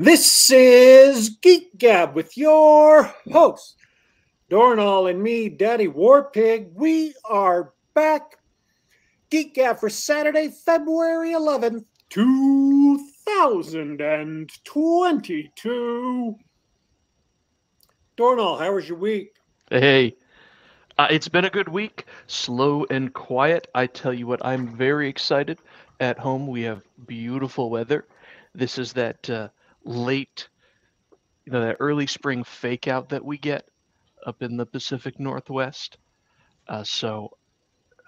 This is Geek Gab with your host, Dornall and me, Daddy Warpig. We are back. Geek Gab for Saturday, February 11th, 2022. Dornall, how was your week? Hey, uh, it's been a good week. Slow and quiet. I tell you what, I'm very excited. At home, we have beautiful weather. This is that uh, late, you know, that early spring fake out that we get up in the Pacific Northwest. Uh, so,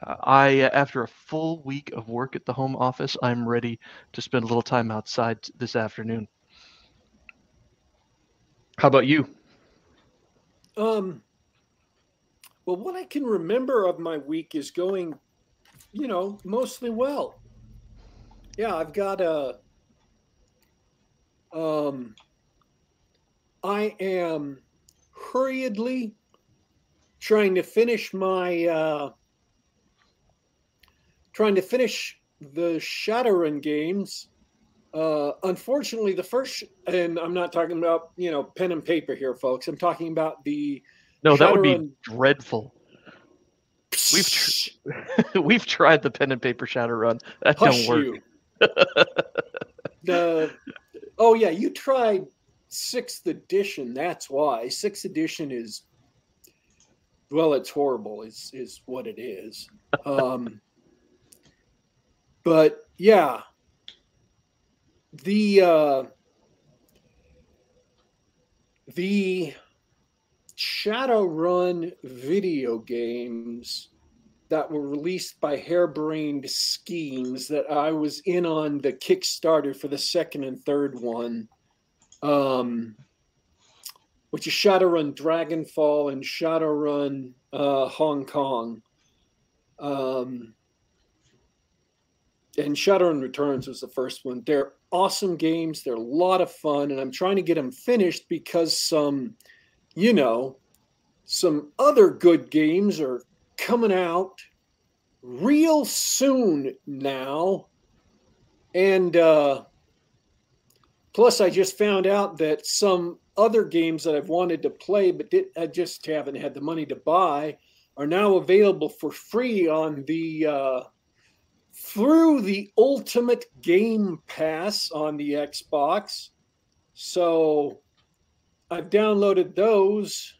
uh, I, after a full week of work at the home office, I'm ready to spend a little time outside this afternoon. How about you? Um, well, what I can remember of my week is going, you know, mostly well. Yeah, I've got a. Um, I am hurriedly trying to finish my uh, trying to finish the Shadowrun games. Uh, unfortunately, the first, and I'm not talking about you know pen and paper here, folks. I'm talking about the No, that would be Shadowrun- dreadful. We've tr- we've tried the pen and paper Shadowrun. That Hush don't work. the oh yeah, you tried sixth edition. That's why sixth edition is well, it's horrible. Is is what it is. Um, but yeah, the uh, the Shadowrun video games that were released by Harebrained Schemes that I was in on the Kickstarter for the second and third one, um, which is Shadowrun Dragonfall and Shadowrun uh, Hong Kong. Um, and Shadowrun Returns was the first one. They're awesome games. They're a lot of fun, and I'm trying to get them finished because some, you know, some other good games are coming out real soon now. And uh, plus, I just found out that some other games that I've wanted to play but did, I just haven't had the money to buy are now available for free on the uh, through the Ultimate Game Pass on the Xbox. So I've downloaded those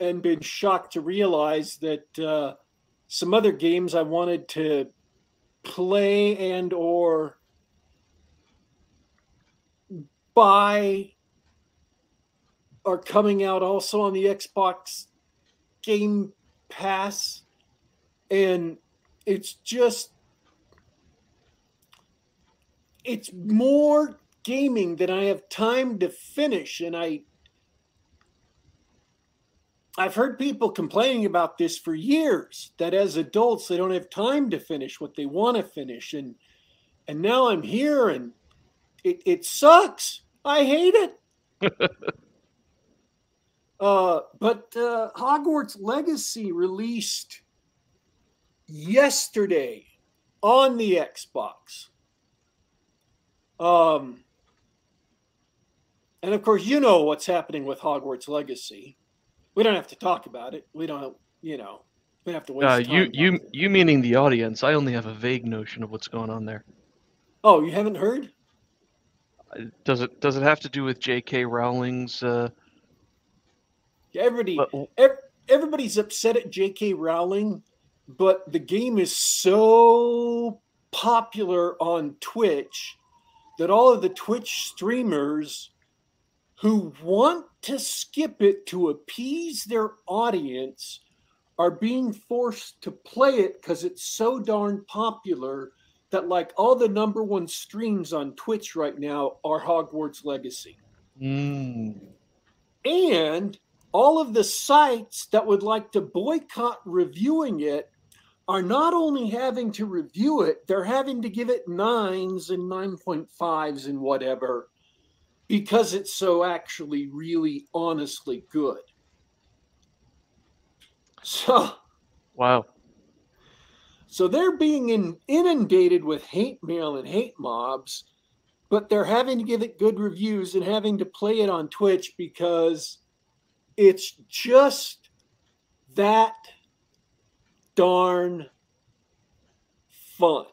and been shocked to realize that uh, some other games I wanted to play and or buy are coming out also on the Xbox Game Pass. And it's just it's more gaming than I have time to finish. And I I've heard people complaining about this for years that as adults they don't have time to finish what they want to finish and and now I'm here and it, it sucks. I hate it. uh, but uh, Hogwarts Legacy released yesterday on the Xbox. Um, and of course, you know what's happening with Hogwarts Legacy. We don't have to talk about it. We don't, you know, we have to waste Uh, you you it. you meaning the audience? I only have a vague notion of what's going on there. Oh, you haven't heard? Does it does it have to do with J.K. Rowling's? Uh, Everybody, ev- everybody's upset at J.K. Rowling, but the game is so popular on Twitch that all of the Twitch streamers who want to skip it to appease their audience are being forced to play it because it's so darn popular that like all the number one streams on Twitch right now are Hogwarts Legacy. Mm, and all of the sites that would like to boycott reviewing it are not only having to review it, they're having to give it nines and 9.5s and whatever because it's so actually really honestly good. So, wow. so they're being in, inundated with hate mail and hate mobs but they're having to give it good reviews and having to play it on Twitch because it's just that darn fun.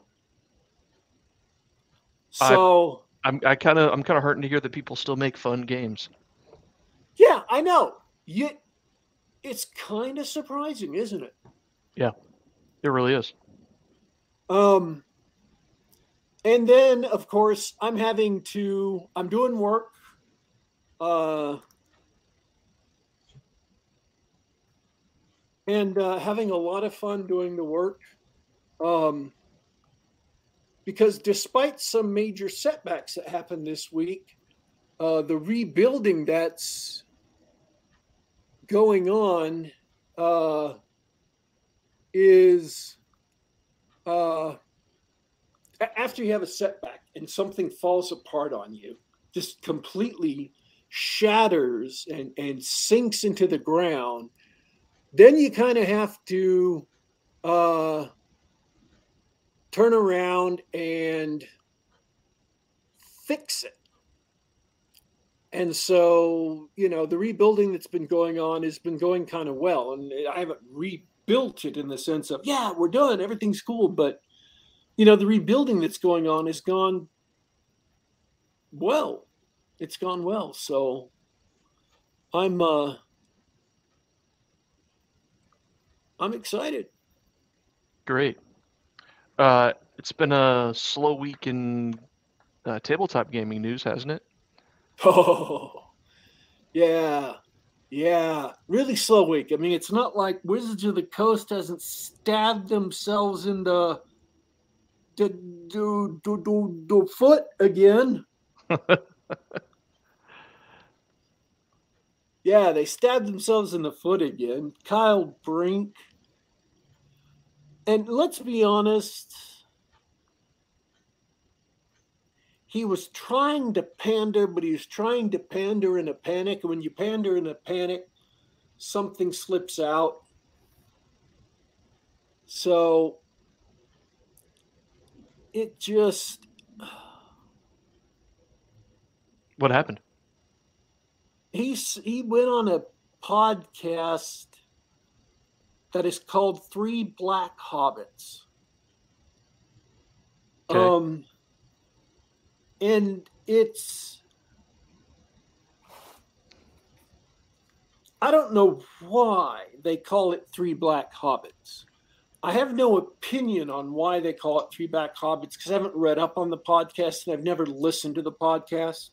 So I'm I kind of I'm kind of hurting to hear that people still make fun games. Yeah, I know. You, it's kind of surprising, isn't it? Yeah, it really is. Um, and then of course I'm having to. I'm doing work. Uh, and uh, having a lot of fun doing the work. Um, because despite some major setbacks that happened this week, uh, the rebuilding that's going on uh, is uh, after you have a setback and something falls apart on you, just completely shatters and, and sinks into the ground, then you kind of have to uh, turn around and fix it. And so, you know, the rebuilding that's been going on has been going kind of well. And I haven't rebuilt it in the sense of, yeah, we're done, everything's cool. But, you know, the rebuilding that's going on has gone well. It's gone well. So I'm, uh, I'm excited. Great. Uh, it's been a slow week in uh, tabletop gaming news, hasn't it? Oh, yeah, yeah. Really slow week. I mean, it's not like Wizards of the Coast hasn't stabbed themselves in the the, the, the, the, the foot again. yeah, they stabbed themselves in the foot again. Kyle Brink and let's be honest, he was trying to pander, but he was trying to pander in a panic. And when you pander in a panic, something slips out. So it just. What happened? He's, he went on a podcast that is called Three Black Hobbits. Okay. Um, and it's I don't know why they call it Three Black Hobbits. I have no opinion on why they call it Three Black Hobbits because I haven't read up on the podcast and I've never listened to the podcast.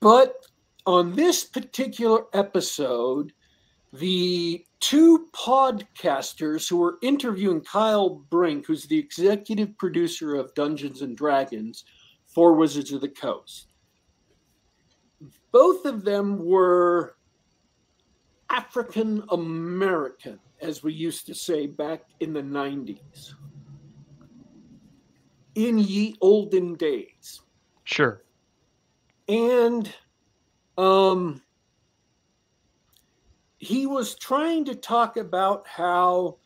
But on this particular episode, the two podcasters who were interviewing Kyle Brink, who's the executive producer of Dungeons and Dragons for Wizards of the Coast. Both of them were African American, as we used to say back in the 90s, in ye olden days. Sure. And um, he was trying to talk about how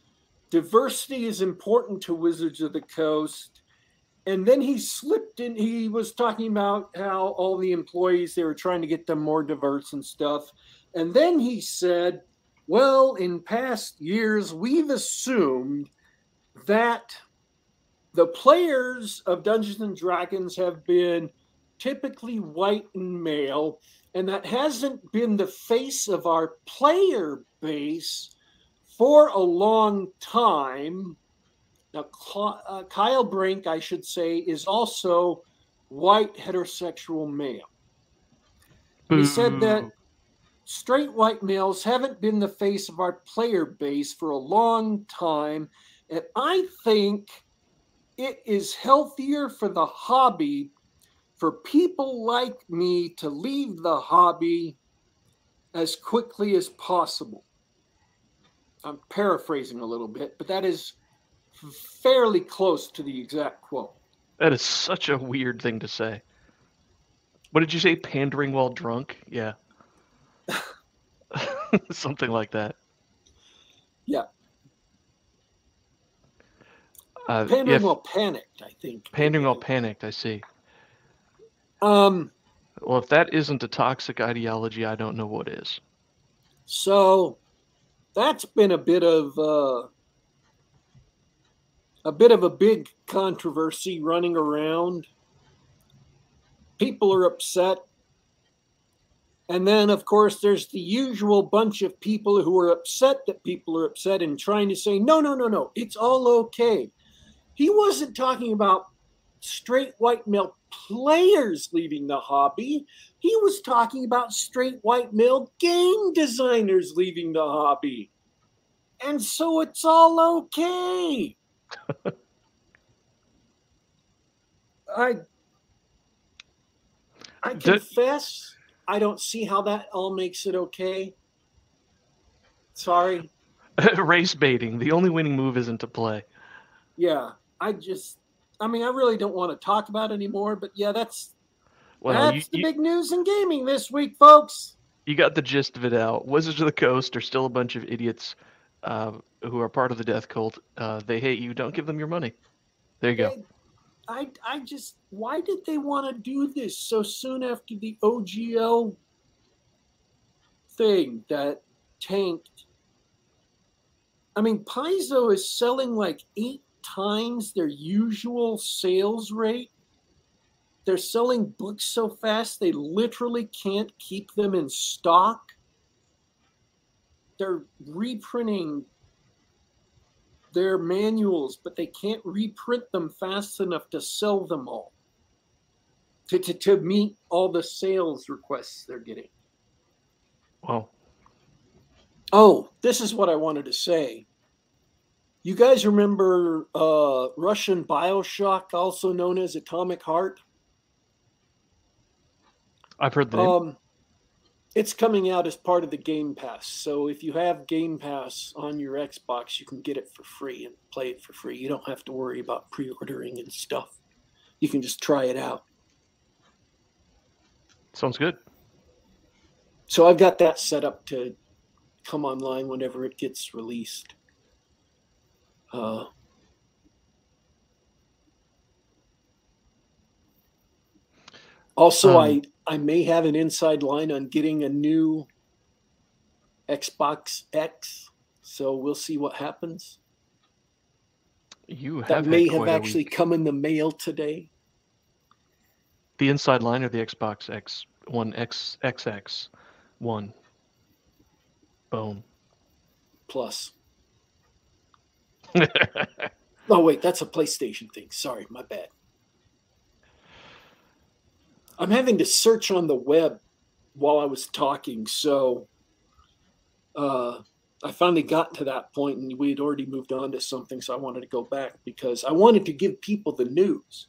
diversity is important to Wizards of the Coast. And then he slipped in, he was talking about how all the employees, they were trying to get them more diverse and stuff. And then he said, well, in past years, we've assumed that the players of Dungeons and Dragons have been typically white and male, and that hasn't been the face of our player base for a long time. Now, uh, Kyle Brink, I should say, is also white heterosexual male. He said that straight white males haven't been the face of our player base for a long time. And I think it is healthier for the hobby for people like me to leave the hobby as quickly as possible. I'm paraphrasing a little bit, but that is fairly close to the exact quote. That is such a weird thing to say. What did you say? Pandering while drunk? Yeah. Something like that. Yeah. Uh, pandering while panicked, I think. Pandering while panicked, I see. Um, well, if that isn't a toxic ideology, I don't know what is. So that's been a bit of uh, a bit of a big controversy running around. People are upset. And then, of course, there's the usual bunch of people who are upset that people are upset and trying to say, no, no, no, no, it's all okay. He wasn't talking about straight white male players leaving the hobby. He was talking about straight white male game designers leaving the hobby. And so it's all okay. I I confess I don't see how that all makes it okay. Sorry. Race baiting. The only winning move isn't to play. Yeah. I just I mean, I really don't want to talk about anymore, but yeah, that's well, that's you, the you, big news in gaming this week, folks. You got the gist of it out. Wizards of the Coast are still a bunch of idiots uh, who are part of the death cult. Uh, they hate you. Don't give them your money. There you go. I, I just, why did they want to do this so soon after the OGL thing that tanked? I mean, Paizo is selling like eight times their usual sales rate. They're selling books so fast they literally can't keep them in stock. They're reprinting their manuals, but they can't reprint them fast enough to sell them all, to, to, to meet all the sales requests they're getting. Wow. Oh, this is what I wanted to say. You guys remember uh, Russian Bioshock, also known as Atomic Heart? I've heard the name. Um, it's coming out as part of the Game Pass. So if you have Game Pass on your Xbox, you can get it for free and play it for free. You don't have to worry about pre ordering and stuff. You can just try it out. Sounds good. So I've got that set up to come online whenever it gets released. Uh, also, um, I I may have an inside line on getting a new Xbox X, so we'll see what happens. You have that may have actually come in the mail today. The inside line or the Xbox X One X XX One Bone Plus. oh wait, that's a PlayStation thing. Sorry, my bad. I'm having to search on the web while I was talking, so uh, I finally got to that point, and we had already moved on to something. So I wanted to go back because I wanted to give people the news.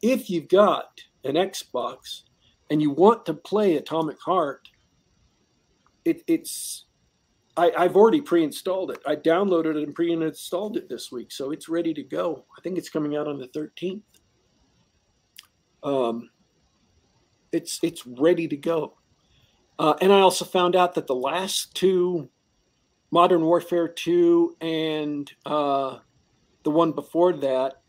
If you've got an Xbox and you want to play Atomic Heart, it, it's I, have already pre-installed it. I downloaded it and pre-installed it this week, so it's ready to go. I think it's coming out on the 13th. Um, it's it's ready to go. Uh, and I also found out that the last two, Modern Warfare 2 and uh, the one before that,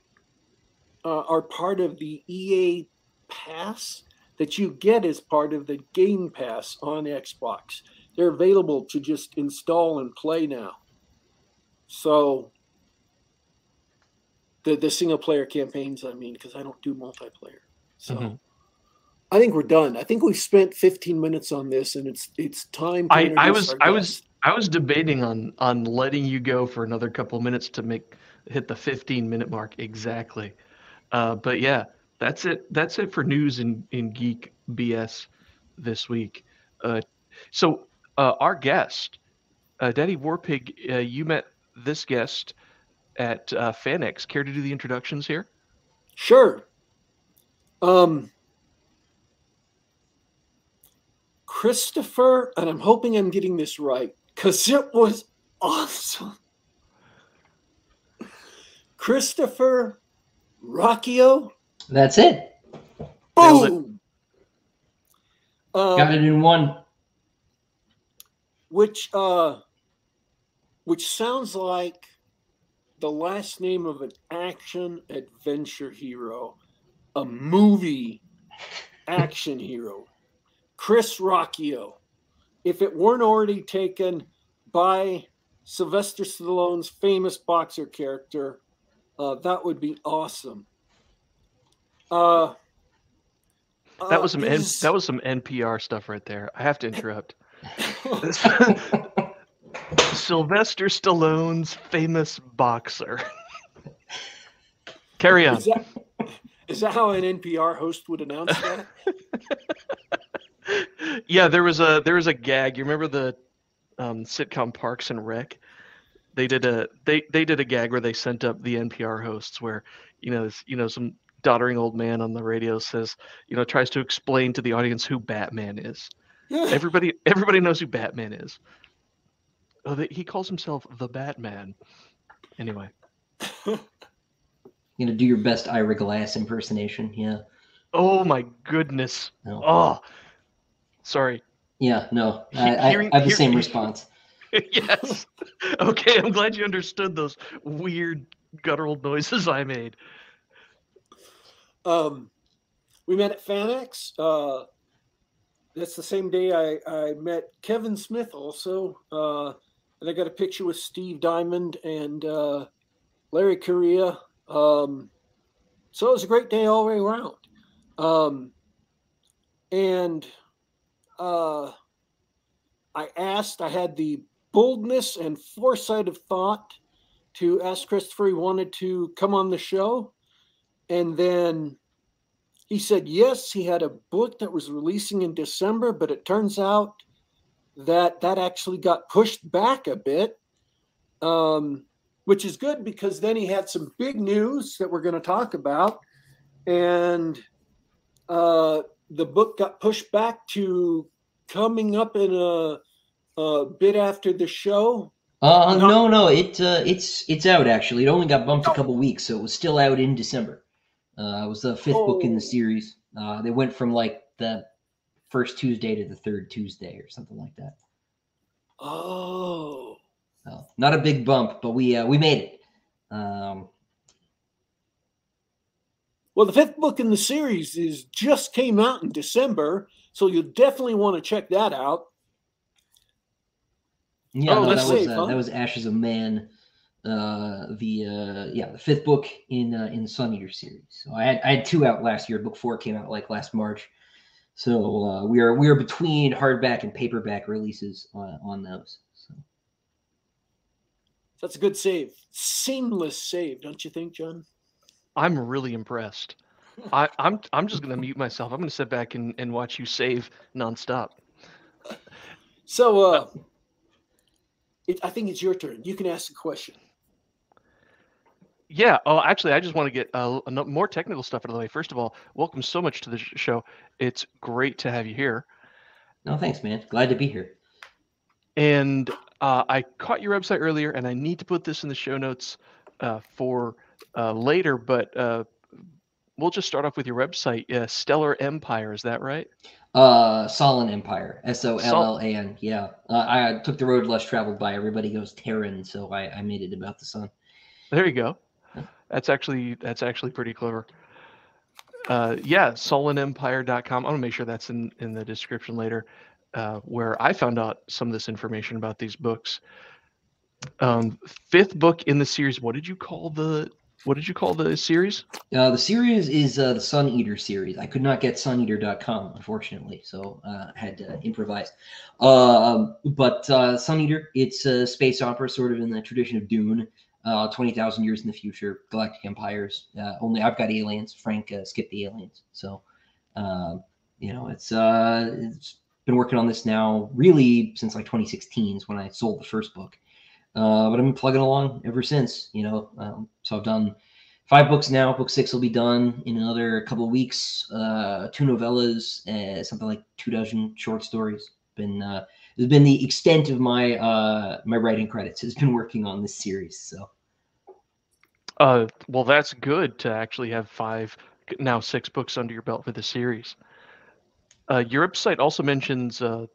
uh, are part of the EA Pass that you get as part of the Game Pass on Xbox they're available to just install and play now. So the the single player campaigns, I mean, because I don't do multiplayer. So mm-hmm. I think we're done. I think we've spent 15 minutes on this, and it's it's time. I, I was I was I was debating on on letting you go for another couple of minutes to make hit the 15 minute mark exactly. Uh, but yeah, that's it. That's it for news in in geek BS this week. Uh, so uh, our guest, uh, Daddy Warpig, uh, you met this guest at uh, FanX. Care to do the introductions here? Sure. Um, Christopher, and I'm hoping I'm getting this right because it was awesome. Christopher Ruocchio. That's it. Boom. Um, Got it in one which uh, which sounds like the last name of an action adventure hero, a movie action hero, Chris Ruocchio. If it weren't already taken by Sylvester Stallone's famous boxer character, uh, that would be awesome. Uh, that was some uh, N- that was some NPR stuff right there. I have to interrupt. Sylvester Stallone's famous boxer. Carry on. Is that, is that how an NPR host would announce that? yeah, there was a there was a gag. You remember the um, sitcom Parks and Rec? They did a they they did a gag where they sent up the NPR hosts where you know you know some doddering old man on the radio says you know tries to explain to the audience who Batman is. Everybody everybody knows who Batman is. Oh, the, he calls himself the Batman. Anyway. you gonna do your best Ira Glass impersonation, yeah. Oh my goodness. No. Oh, sorry. Yeah, no, I, hearing, I have the hear, same response. yes. Okay, I'm glad you understood those weird guttural noises I made. Um, we met at FanX. Uh, that's the same day I, I met Kevin Smith also. Uh, and I got a picture with Steve Diamond and uh, Larry Correia. Um, so it was a great day all the way around. Um, and uh, I asked, I had the boldness and foresight of thought to ask Christopher he wanted to come on the show. And then he said yes, he had a book that was releasing in December, but it turns out that that actually got pushed back a bit, um, which is good because then he had some big news that we're going to talk about, and uh, the book got pushed back to coming up in a, a bit after the show. Uh, no, no, it uh, it's it's out actually. It only got bumped a couple weeks, so it was still out in December. Uh, it was the fifth oh. book in the oh. series. Uh, they went from like the first Tuesday to the third Tuesday or something like that. Oh. So, not a big bump, but we uh, we made it. Um, well, the fifth book in the series is just came out in December, so you'll definitely want to check that out. Yeah, oh, no, that was uh, huh? that was Ashes of Man, uh, the uh, yeah the fifth book in uh, in the Sun Eater series. So I had I had two out last year. Book four came out like last March. So uh, we are we are between hardback and paperback releases on, on those. So. That's a good save, seamless save, don't you think, John? I'm really impressed. I, I'm I'm just gonna mute myself. I'm gonna sit back and, and watch you save nonstop. So uh, it, I think it's your turn. You can ask a question. Yeah. Oh, actually, I just want to get uh, more technical stuff out of the way. First of all, welcome so much to the show. It's great to have you here. No, thanks, man. Glad to be here. And uh, I caught your website earlier, and I need to put this in the show notes uh, for uh, later. But uh, we'll just start off with your website, uh, Stellar Empire. Is that right? Uh, Sollan Empire, S O L L A N. Yeah, uh, I took the road less traveled by. Everybody goes Terran, so I, I made it about the sun. There you go. That's actually that's actually pretty clever. Uh, yeah, sollanempire.com. I'm gonna make sure that's in in the description later, uh, where I found out some of this information about these books. Um, fifth book in the series. What did you call the what did you call the series? Uh, the series is uh, the Sun Eater series. I could not get suneater.com, unfortunately, so uh, had to improvise. Um, but uh, Sun Eater, it's a space opera, sort of in the tradition of Dune uh, 20,000 years in the future, galactic empires. Uh, only I've got aliens. Frank uh, skipped the aliens. So, um, you know, it's uh, it's been working on this now really since like 2016 is when I sold the first book. Uh, but I've been plugging along ever since, you know. Um, so I've done five books now. Book six will be done in another couple of weeks. Uh, two novellas, uh, something like two dozen short stories. Been uh, has been the extent of my uh, my writing credits. Has been working on this series. So, uh, well, that's good to actually have five now six books under your belt for the series. Uh, your website also mentions uh,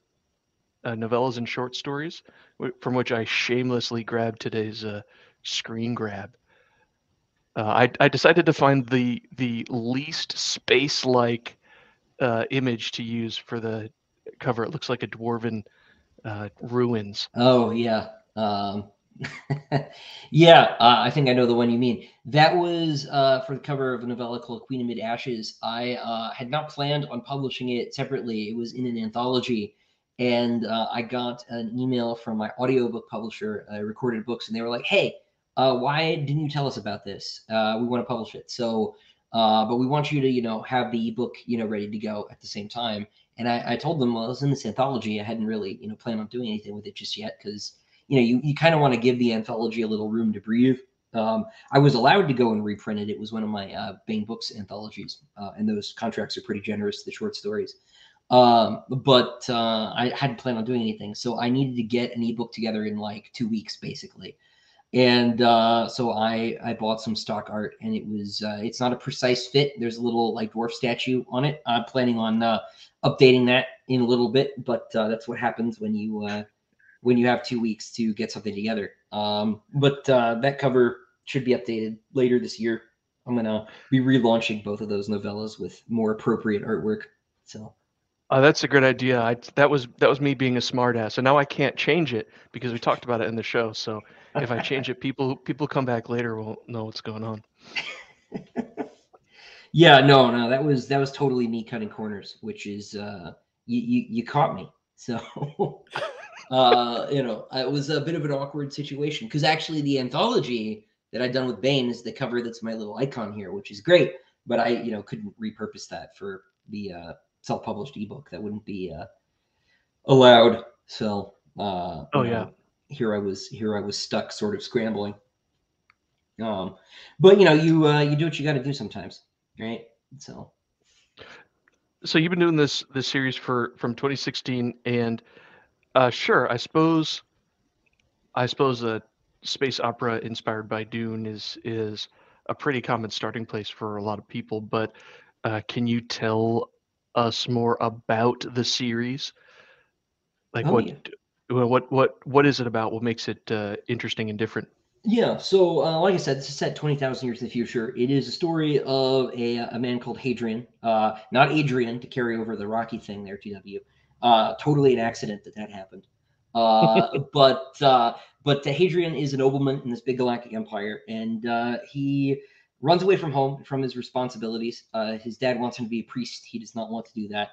uh, novellas and short stories, from which I shamelessly grabbed today's uh, screen grab. Uh, I, I decided to find the the least space like uh, image to use for the cover. It looks like a dwarven uh, ruins. Oh yeah, um, yeah. Uh, I think I know the one you mean. That was uh, for the cover of a novella called Queen Amid Ashes. I uh, had not planned on publishing it separately. It was in an anthology, and uh, I got an email from my audiobook publisher, uh, Recorded Books, and they were like, "Hey, uh, why didn't you tell us about this? we want to publish it." So. but we want you to, you know, have the ebook, you know, ready to go at the same time. And I, I told them, well, I was in this anthology. I hadn't really, you know, planned on doing anything with it just yet because, you know, you, you kind of want to give the anthology a little room to breathe. Um, I was allowed to go and reprint it. It was one of my uh, Baen Books anthologies, uh, and those contracts are pretty generous. The short stories, um, but uh, I hadn't planned on doing anything, so I needed to get an ebook together in like two weeks, basically. And uh, so I I bought some stock art, and it was uh, it's not a precise fit. There's a little like dwarf statue on it. I'm planning on uh, updating that in a little bit, but uh, that's what happens when you uh, when you have two weeks to get something together. Um, but uh, that cover should be updated later this year. I'm gonna be relaunching both of those novellas with more appropriate artwork. So. Oh, that's a good idea. I, that was that was me being a smartass, and now I can't change it because we talked about it in the show. So if I change it, people people come back later won't know what's going on. Yeah, no, no, that was that was totally me cutting corners, which is uh you you, you caught me. So uh you know, it was a bit of an awkward situation because actually the anthology that I'd done with Baen is the cover that's my little icon here, which is great, but I, you know, couldn't repurpose that for the uh self-published ebook that wouldn't be uh allowed. So uh Oh yeah. Know, here I was here I was stuck sort of scrambling. Um but you know, you uh you do what you got to do sometimes right? So, so you've been doing this this series for from 2016, and uh, sure, I suppose, I suppose a space opera inspired by Dune is is a pretty common starting place for a lot of people. But uh, can you tell us more about the series? Like oh, what, yeah. what what what is it about? What makes it uh, interesting and different? Yeah, so uh, like I said, this is set 20,000 years in the future. It is a story of a, a man called Hadrian, uh, not Adrian to carry over the Rocky thing there, TW. Uh, totally an accident that that happened. Uh, but uh, but Hadrian is a nobleman in this big galactic empire, and uh, he runs away from home, from his responsibilities. his dad wants him to be a priest. He does not want to do that.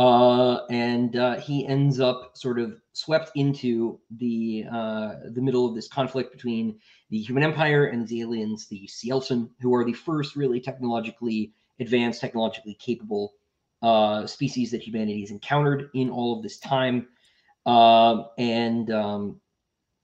Uh, and uh, he ends up sort of swept into the uh, the middle of this conflict between the human empire and the aliens, the Cielcin, who are the first really technologically advanced, technologically capable uh, species that humanity has encountered in all of this time. Um, and um,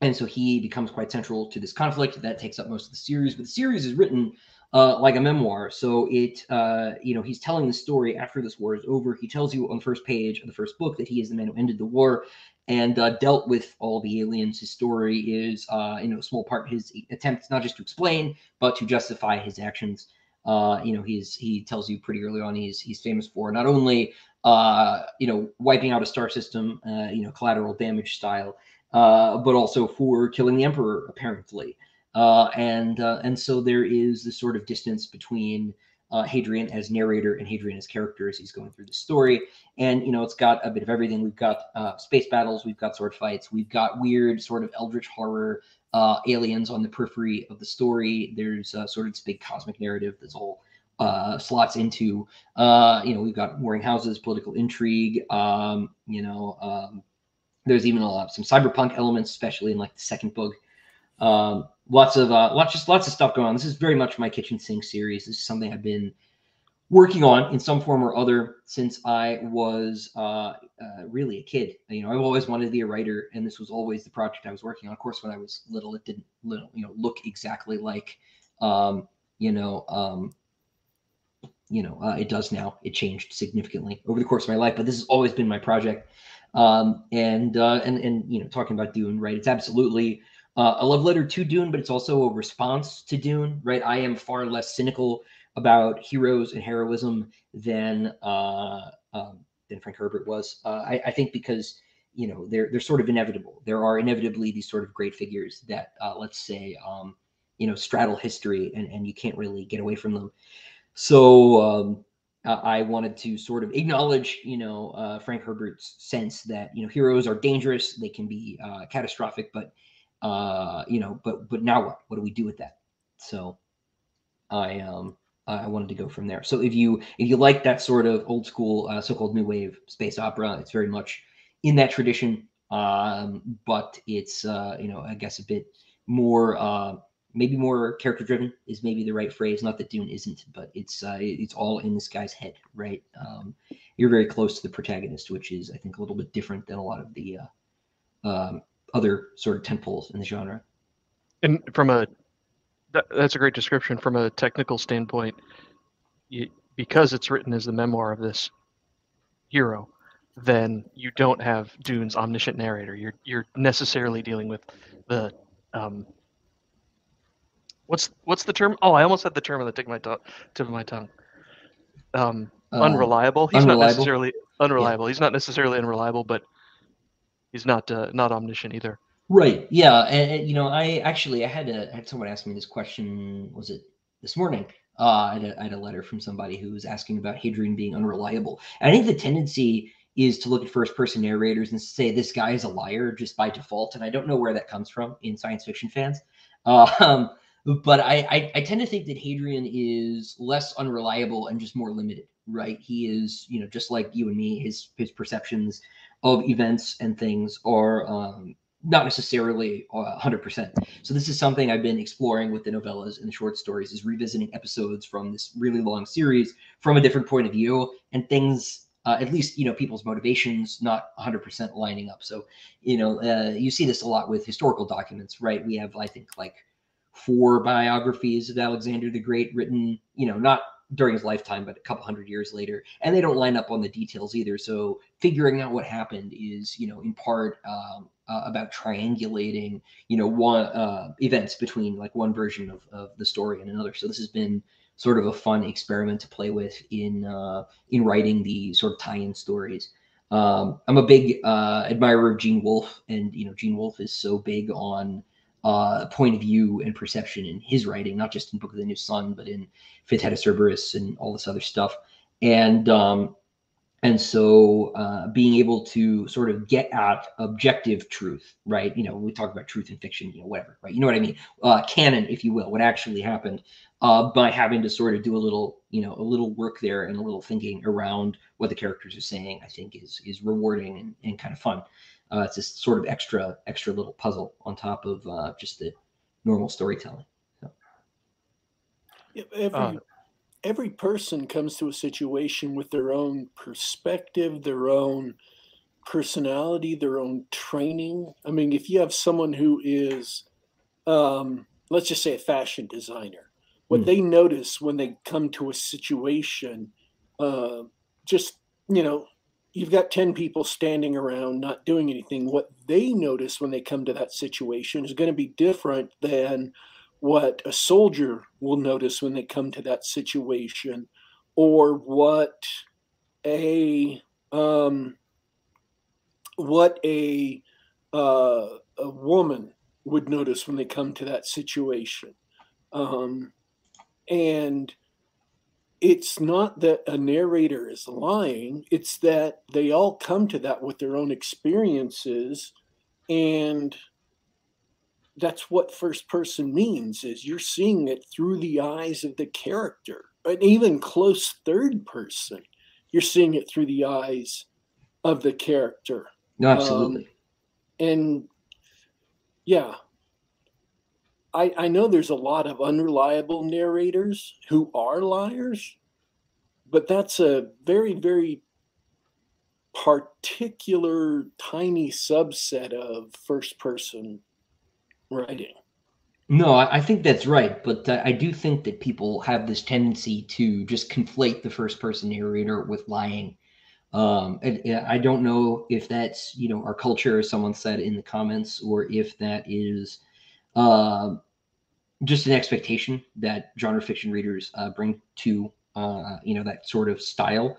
and so he becomes quite central to this conflict that takes up most of the series. But the series is written uh, like a memoir. So it, uh, you know, he's telling the story after this war is over. He tells you on the first page of the first book that he is the man who ended the war and uh, dealt with all the aliens. His story is, uh, you know, a small part his attempts not just to explain but to justify his actions. Uh, you know, he's he tells you pretty early on he's he's famous for not only uh, you know wiping out a star system, uh, you know, collateral damage style, uh, but also for killing the emperor apparently. Uh, and uh, and so there is this sort of distance between uh, Hadrian as narrator and Hadrian as character as he's going through the story. And you know, it's got a bit of everything. We've got uh, space battles, we've got sword fights, we've got weird sort of eldritch horror uh, aliens on the periphery of the story. There's sort of this big cosmic narrative that's all uh, slots into. Uh, you know, we've got warring houses, political intrigue. Um, you know, um, there's even a lot of some cyberpunk elements, especially in like the second book. Um, lots of uh, lots just lots of stuff going on. This is very much my kitchen sink series. This is something I've been working on in some form or other since I was uh, uh, really a kid. You know, I've always wanted to be a writer, and this was always the project I was working on. Of course, when I was little, it didn't little you know look exactly like um, you know um, you know uh, it does now. It changed significantly over the course of my life, but this has always been my project. Um, and uh, and and you know, talking about Dune, right? It's absolutely uh, a love letter to Dune, but it's also a response to Dune, right? I am far less cynical about heroes and heroism than uh, um, than Frank Herbert was. Uh, I, I, think because you know they're they're sort of inevitable. There are inevitably these sort of great figures that uh, let's say um, you know straddle history, and and you can't really get away from them. So um, I wanted to sort of acknowledge, you know, uh, Frank Herbert's sense that you know heroes are dangerous, they can be uh, catastrophic, but uh, you know, but but now what? What do we do with that? So, I um I wanted to go from there. So if you if you like that sort of old school uh, so-called new wave space opera, it's very much in that tradition, um, but it's uh, you know I guess a bit more uh, maybe more character driven is maybe the right phrase. Not that Dune isn't, but it's uh, it's all in this guy's head, right? Um, you're very close to the protagonist, which is I think a little bit different than a lot of the uh, um, other sort of tentpoles in the genre. And from a that, that's a great description from a technical standpoint. You, because it's written as the memoir of this hero, then you don't have Dune's omniscient narrator. You're you're necessarily dealing with the um, what's what's the term? Oh, I almost had the term on the tip of my tongue. Tip of my tongue. Um, Uh, unreliable. He's unreliable? not necessarily unreliable. He's not necessarily unreliable, but he's not uh, not omniscient either. Right. Yeah. And, you know, I actually I had had someone ask me this question. Was it this morning? Uh, I, had a, I had a letter from somebody who was asking about Hadrian being unreliable. And I think the tendency is to look at first person narrators and say this guy is a liar just by default. And I don't know where that comes from in science fiction fans. Um, but I, I I tend to think that Hadrian is less unreliable and just more limited. Right. He is you know just like you and me. His his perceptions of events and things are um, not necessarily uh, 100%. So this is something I've been exploring with the novellas and the short stories is revisiting episodes from this really long series from a different point of view and things uh, at least you know people's motivations not 100% lining up. So you know uh, you see this a lot with historical documents, right? We have I think like four biographies of Alexander the Great written, you know, not during his lifetime, but a couple hundred years later, and they don't line up on the details either. So figuring out what happened is, you know, in part um, uh, about triangulating, you know, one uh, events between like one version of, of the story and another. So this has been sort of a fun experiment to play with in uh, in writing the sort of tie-in stories. Um, I'm a big uh, admirer of Gene Wolfe, and you know, Gene Wolfe is so big on uh, point of view and perception in his writing, not just in Book of the New Sun, but in Fifth Head of Cerberus and all this other stuff. And um, and so uh, being able to sort of get at objective truth, right? You know, we talk about truth in fiction, you know, whatever, right? You know what I mean? Uh, canon, if you will, what actually happened, uh, by having to sort of do a little, you know, a little work there and a little thinking around what the characters are saying, I think is is rewarding and, and kind of fun. Uh, it's this sort of extra extra little puzzle on top of uh, just the normal storytelling. So. Every, Uh, every person comes to a situation with their own perspective, their own personality, their own training. I mean, if you have someone who is, um, let's just say, a fashion designer, what Hmm. they notice when they come to a situation, uh, just you know, you've got 10 people standing around not doing anything. What they notice when they come to that situation is going to be different than what a soldier will notice when they come to that situation or what a um, what a uh, a woman would notice when they come to that situation um, and it's not that a narrator is lying it's that they all come to that with their own experiences and that's what first person means is you're seeing it through the eyes of the character and even close third person you're seeing it through the eyes of the character No, absolutely. Um, and yeah I, I know there's a lot of unreliable narrators who are liars, but that's a very, very particular tiny subset of first person writing. No, I, I think that's right, but uh, I do think that people have this tendency to just conflate the first person narrator with lying. Um, and, and I don't know if that's you know our culture, as someone said in the comments, or if that is uh, just an expectation that genre fiction readers uh, bring to uh, you know that sort of style.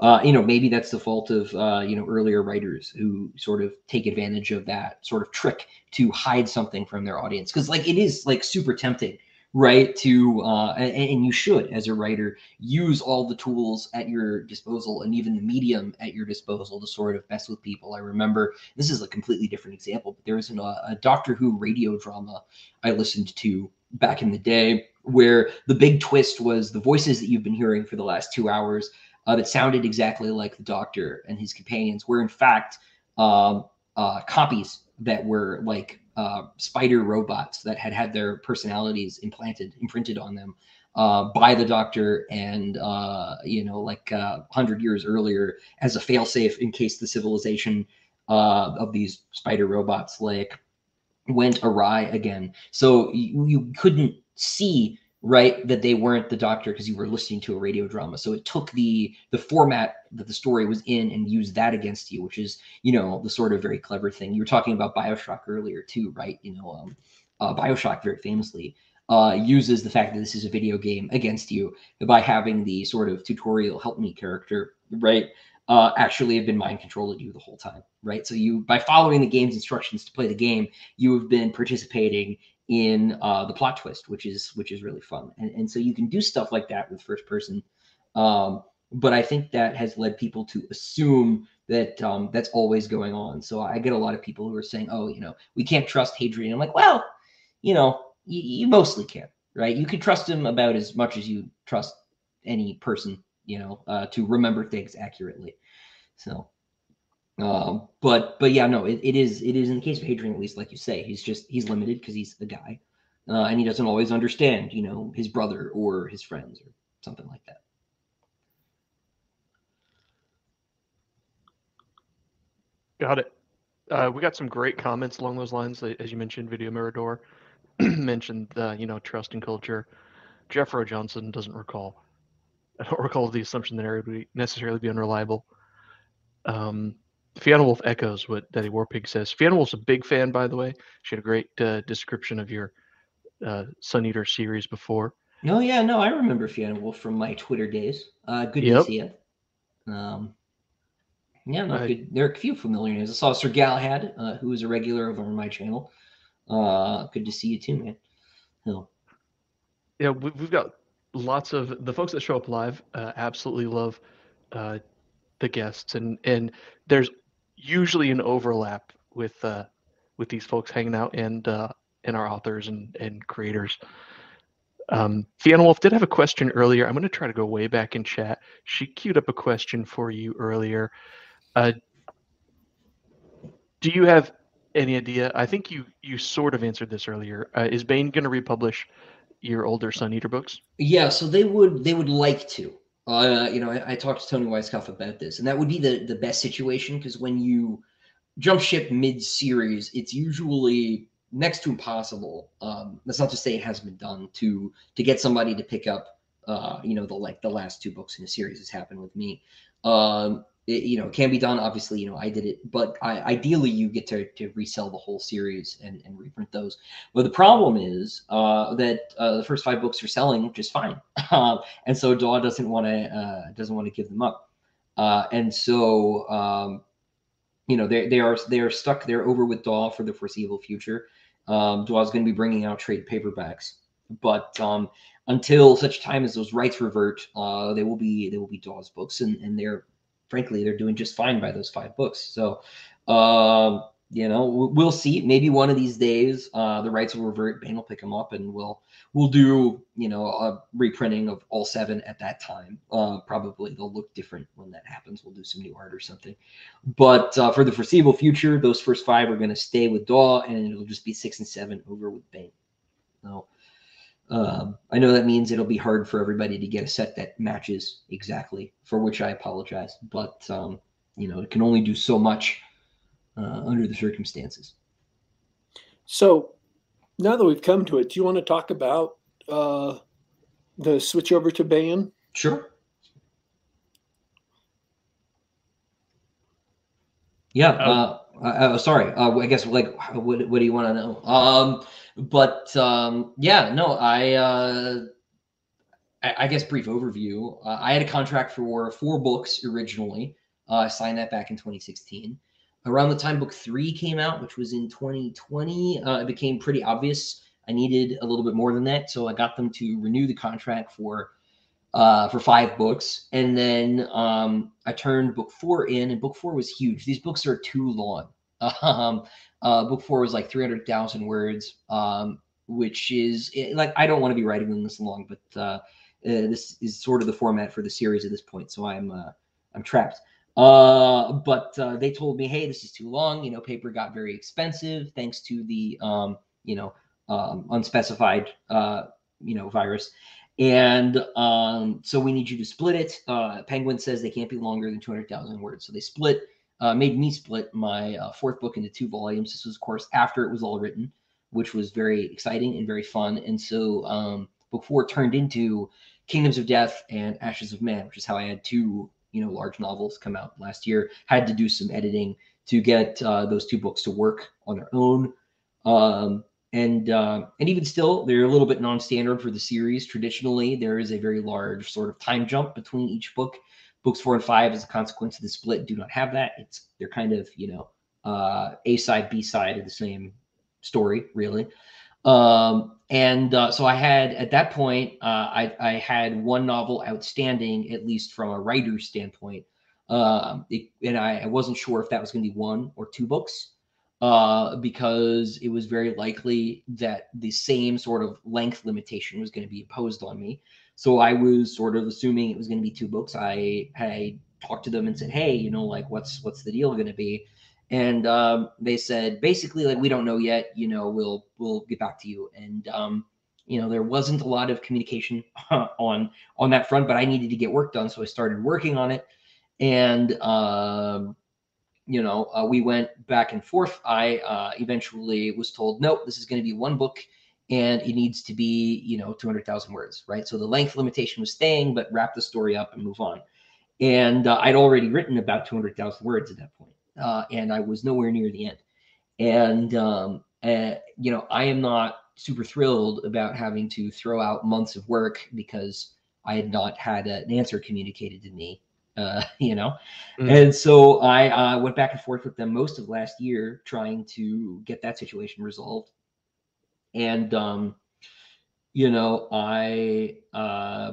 Uh, you know, maybe that's the fault of uh, you know earlier writers who sort of take advantage of that sort of trick to hide something from their audience because like it is like super tempting right? To uh, and, and you should, as a writer, use all the tools at your disposal and even the medium at your disposal to sort of mess with people. I remember this is a completely different example, but there was an, uh, a Doctor Who radio drama I listened to back in the day where the big twist was the voices that you've been hearing for the last two hours uh, that sounded exactly like the Doctor and his companions were in fact um, uh, copies that were like uh, spider robots that had had their personalities implanted, imprinted on them uh, by the doctor, and uh, you know, like uh, hundred years earlier, as a failsafe in case the civilization uh, of these spider robots like went awry again. So you, you couldn't see right that they weren't the doctor because you were listening to a radio drama. So it took the the format that the story was in and used that against you which is you know the sort of very clever thing. You were talking about bioshock earlier too right? You know um, uh, bioshock very famously uh, uses the fact that this is a video game against you by having the sort of tutorial help me character right uh, actually have been mind controlling you the whole time right so you by following the game's instructions to play the game you have been participating in uh, the plot twist, which is which is really fun. And, and so you can do stuff like that with first person. Um, but I think that has led people to assume that um, that's always going on. So I get a lot of people who are saying, "Oh, you know, we can't trust Hadrian." I'm like, well, you know, you, you mostly can, right? You can trust him about as much as you trust any person, you know, uh, to remember things accurately. So um, but but yeah, no, it, it is it is in the case of Hadrian at least, like you say, he's just he's limited because he's a guy, uh, and he doesn't always understand, you know, his brother or his friends or something like that. Got it. Uh, we got some great comments along those lines, as you mentioned. Video Mirador mentioned the you know trust and culture. Jeffro Johnson doesn't recall. I don't recall the assumption that Harry would necessarily be unreliable. Um, Fiona Wolf echoes what Daddy Warpig says. Fiona Wolf's a big fan, by the way. She had a great uh, description of your uh, Sun Eater series before. Oh yeah, no, I remember Fiona Wolf from my Twitter days. Uh, good yep. to see you. Um, yeah, no, good. There are a few familiar names. I saw Sir Galahad, uh, who is a regular over on my channel. Uh, good to see you too, man. So. Yeah, we've got lots of the folks that show up live. Uh, absolutely love uh, the guests, and and there's usually an overlap with uh, with these folks hanging out and uh, and our authors and and creators. Um, Fiona Wolf did have a question earlier. I'm going to try to go way back in chat. She queued up a question for you earlier. Uh, do you have any idea? I think you you sort of answered this earlier. Uh, is Baen going to republish your older Sun Eater books? Yeah, so they would they would like to. Uh, you know, I, I, talked to Tony Weisskopf about this, and that would be the the best situation because when you jump ship mid series, it's usually next to impossible. Um, that's not to say it hasn't been done to to get somebody to pick up, uh, you know, the like the last two books in a series has happened with me. Um, it, you know, can be done. Obviously, you know, I did it, but I, ideally, you get to, to resell the whole series and, and reprint those. But the problem is uh, that uh, the first five books are selling, which is fine, um, and so DAW doesn't want to uh, doesn't want to give them up, uh, and so um, you know they they are they are stuck. They're over with DAW for the foreseeable future. Um, DAW is going to be bringing out trade paperbacks, but um, until such time as those rights revert, uh, they will be they will be DAW's books, and and they're frankly, they're doing just fine by those five books. So, um, you know, we'll see. Maybe one of these days, uh, the rights will revert. Baen will pick them up, and we'll we'll do you know a reprinting of all seven at that time. Uh, probably they'll look different when that happens. We'll do some new art or something. But uh, for the foreseeable future, those first five are going to stay with Daw, and it'll just be six and seven over with Baen. So um, I know that means it'll be hard for everybody to get a set that matches exactly, for which I apologize. But um, you know, it can only do so much uh, under the circumstances. So now that we've come to it, do you want to talk about uh, the switch over to Baen? Sure. Yeah. Uh, uh, uh sorry. Uh, I guess like, what, what do you want to know? Um, but um, yeah, no, I, uh, I, I guess brief overview. Uh, I had a contract for four books originally. Uh, I signed that back in 2016. Around the time book three came out, which was in 2020, uh, it became pretty obvious I needed a little bit more than that, so I got them to renew the contract for uh, for five books, and then um, I turned book four in, and book four was huge. These books are too long. Um, uh, book four was like three hundred thousand words, um, which is eh, like I don't want to be writing this long, but uh, uh, this is sort of the format for the series at this point, so I'm uh, I'm trapped. Uh, but uh, they told me, hey, this is too long. You know, paper got very expensive thanks to the um, you know um, unspecified uh, you know virus, and um, so we need you to split it. Uh, Penguin says they can't be longer than two hundred thousand words, so they split. Uh, made me split my uh, fourth book into two volumes. This was, of course, after it was all written, which was very exciting and very fun. And so, um, book four turned into Kingdoms of Death and Ashes of Man, which is how I had two you know large novels come out last year. Had to do some editing to get uh, those two books to work on their own. Um, and uh, and even still, they're a little bit non-standard for the series. Traditionally, there is a very large sort of time jump between each book. Books four and five, as a consequence of the split, do not have that. It's they're kind of you know uh, A side, B side of the same story, really. Um, and uh, so I had at that point, uh, I, I had one novel outstanding, at least from a writer's standpoint. Um, it, and I, I, wasn't sure if that was going to be one or two books uh, because it was very likely that the same sort of length limitation was going to be imposed on me. So I was sort of assuming it was going to be two books. I, I talked to them and said, "Hey, you know, like what's what's the deal going to be?" and um, they said basically like we don't know yet you know we'll we'll get back to you and um, you know there wasn't a lot of communication on on that front but i needed to get work done so i started working on it and um, you know uh, we went back and forth i uh, eventually was told nope this is going to be one book and it needs to be you know 200000 words right so the length limitation was staying but wrap the story up and move on and uh, i'd already written about 200000 words at that point uh, and I was nowhere near the end. And um, uh, you know, I am not super thrilled about having to throw out months of work because I had not had an answer communicated to me. Uh, you know, mm. and so I uh, went back and forth with them most of last year trying to get that situation resolved. And um, you know, I uh,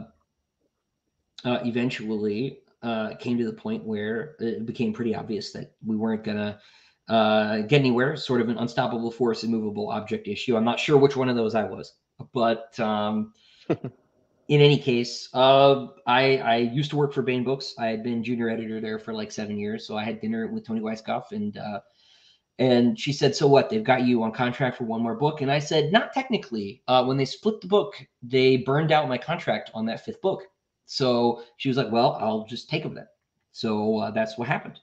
uh, eventually uh, came to the point where it became pretty obvious that we weren't going to uh, get anywhere. Sort of an unstoppable force, immovable object issue. I'm not sure which one of those I was, but um, in any case, uh, I, I used to work for Baen Books. I had been junior editor there for like seven years, so I had dinner with Tony Weisskopf and. Uh, and she said, "So what? They've got you on contract for one more book." And I said, "Not technically. Uh, when they split the book, they burned out my contract on that fifth book. So she was like, well, I'll just take them then. So uh, that's what happened.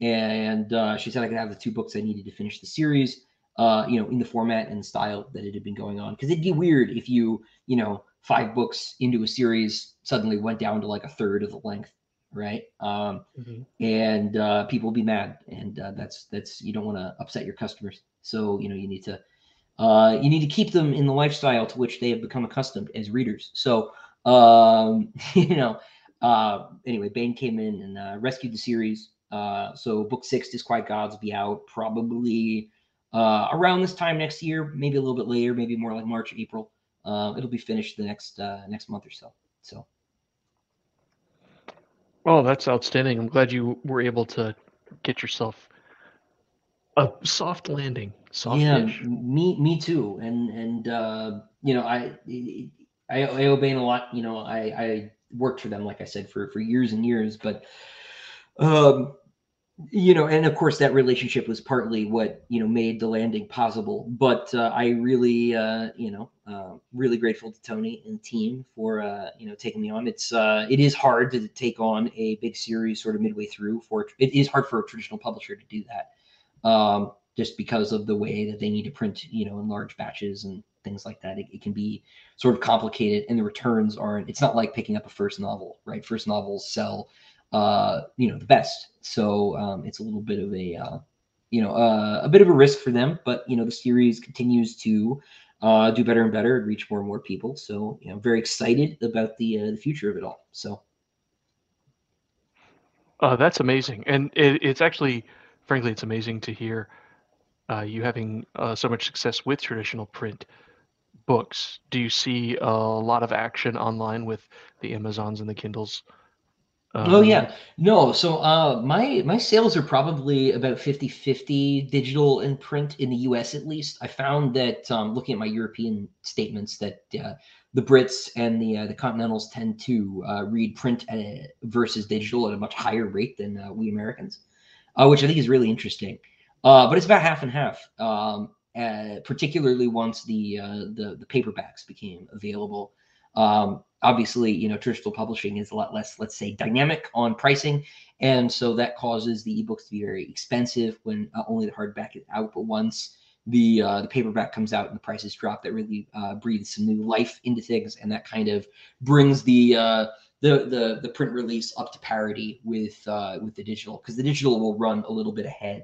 And uh, she said I could have the two books I needed to finish the series, uh, you know, in the format and style that it had been going on. Because it'd be weird if you, you know, five books into a series suddenly went down to like a third of the length, right? Um, mm-hmm. And uh, people will be mad, and uh, that's that's you don't want to upset your customers. So you know you need to uh, you need to keep them in the lifestyle to which they have become accustomed as readers. So um, you know, uh, anyway, Baen came in and uh, rescued the series. Uh, so book six, Disquiet Gods, will be out probably uh, around this time next year, maybe a little bit later, maybe more like March, April. Uh, it'll be finished the next uh, next month or so. So. Oh, that's outstanding! I'm glad you were able to get yourself a soft landing. Soft yeah, me me too. And and uh, you know, I I, I obey a lot. You know, I, I worked for them, like I said, for, for years and years, but, um, you know, and of course that relationship was partly what, you know, made the landing possible, but, uh, I really, uh, you know, uh, really grateful to tony and team for, uh, you know, taking me on. It's, uh, it is hard to take on a big series sort of midway through for, it is hard for a traditional publisher to do that. Um, just because of the way that they need to print, you know, in large batches and things like that. It, it, can be sort of complicated, and the returns aren't. It's not like picking up a first novel, right? First novels sell, uh, you know, the best, so um, it's a little bit of a, uh, you know, uh, a bit of a risk for them. But you know, the series continues to uh, do better and better and reach more and more people. So you know, very excited about the uh, the future of it all. So. Uh, that's amazing, and it, it's actually, frankly, it's amazing to hear uh, you having uh, so much success with traditional print books? Do you see a lot of action online with the Amazons and the Kindles? Oh yeah, no. So uh, my my sales are probably about 50-50 digital and print in the U.S. at least. I found that um, looking at my European statements that uh, the Brits and the uh, the Continentals tend to uh, read print uh, versus digital at a much higher rate than uh, we Americans, which I think is really interesting. but it's about half and half. Um, particularly once the the the paperbacks became available. Um, obviously, you know, traditional publishing is a lot less, let's say, dynamic on pricing. And so that causes the ebooks to be very expensive when uh, only the hardback is out. But once the uh, the paperback comes out and the prices drop, that really uh, breathes some new life into things, and that kind of brings the uh, the the the print release up to parity with uh, with the digital because the digital will run a little bit ahead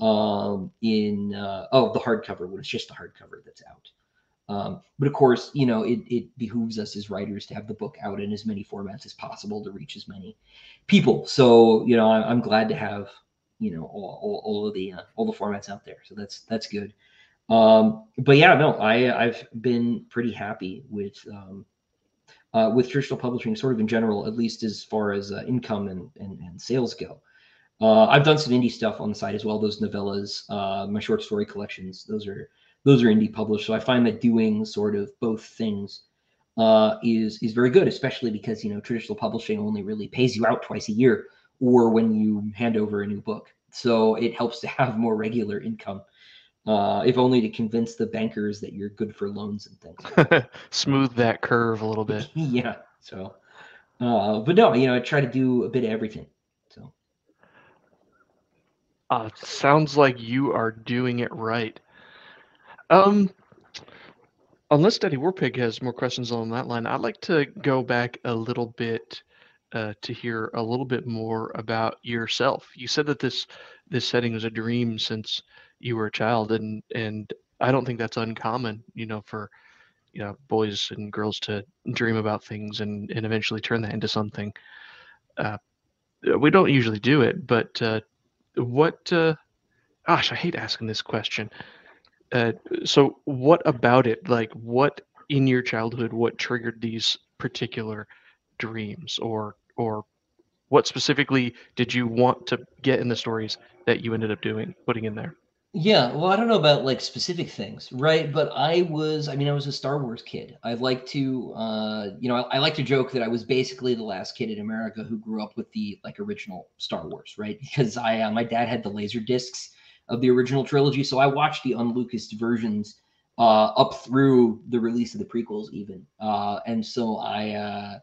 um, in uh, oh the hardcover when it's just the hardcover that's out. Um, but of course, you know, it, it behooves us as writers to have the book out in as many formats as possible to reach as many people. So, you know, I, am glad to have, you know, all, all, all of the uh, all the formats out there. So that's that's good. Um, but yeah, no, I I've been pretty happy with um, uh, with traditional publishing, sort of in general, at least as far as uh, income and, and, and sales go. Uh, I've done some indie stuff on the side as well. Those novellas, uh, my short story collections, those are those are indie published. So I find that doing sort of both things uh, is is very good, especially because you know traditional publishing only really pays you out twice a year, or when you hand over a new book. So it helps to have more regular income, uh, if only to convince the bankers that you're good for loans and things. Smooth that curve a little bit. yeah. So, uh, but no, you know, I try to do a bit of everything. So. Uh, sounds like you are doing it right. Um, unless Daddy Warpig has more questions on that line, I'd like to go back a little bit uh, to hear a little bit more about yourself. You said that this this setting was a dream since you were a child, and and I don't think that's uncommon, you know, for you know boys and girls to dream about things and and eventually turn that into something. Uh, we don't usually do it, but uh, what? Uh, gosh, I hate asking this question. Uh, so what about it? Like, what in your childhood? What triggered these particular dreams, or or what specifically did you want to get in the stories that you ended up doing, putting in there? Yeah, well, I don't know about like specific things, right? But I was, I mean, I was a Star Wars kid. I like to, uh, you know, I, I, like to joke that I was basically the last kid in America who grew up with the like original Star Wars, right? Because I, uh, my dad had the laser discs of the original trilogy. So I watched the unLucased versions uh, up through the release of the prequels, even. Uh, and so I, uh,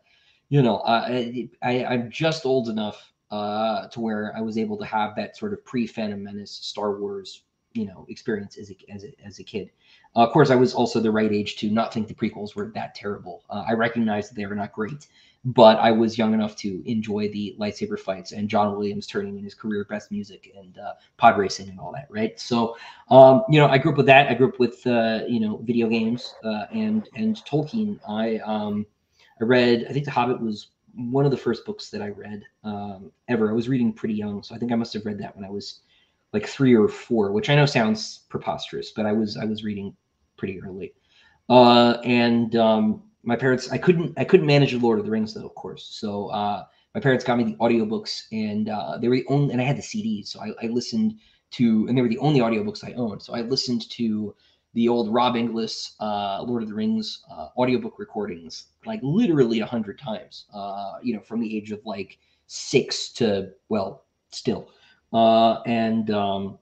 you know, I, I, I'm just old enough uh, to where I was able to have that sort of pre Phantom Menace Star Wars, you know, experience as a, as a, as a kid. Uh, of course, I was also the right age to not think the prequels were that terrible. Uh, I recognize that they were not great, but I was young enough to enjoy the lightsaber fights and John Williams turning in his career best music and uh, pod racing and all that, right? So, um, you know, I grew up with that. I grew up with uh, you know video games uh, and and Tolkien. I um, I read. I think The Hobbit was one of the first books that I read um, ever. I was reading pretty young, so I think I must have read that when I was like three or four, which I know sounds preposterous, but I was I was reading pretty early. Uh, and um, my parents i couldn't i couldn't manage the lord of the rings though of course. So uh my parents got me the audiobooks and uh they were the only and i had the cds so i, I listened to and they were the only audiobooks i owned. So i listened to the old rob inglis uh lord of the rings uh audiobook recordings like literally a hundred times uh you know from the age of like six to well still. Uh and um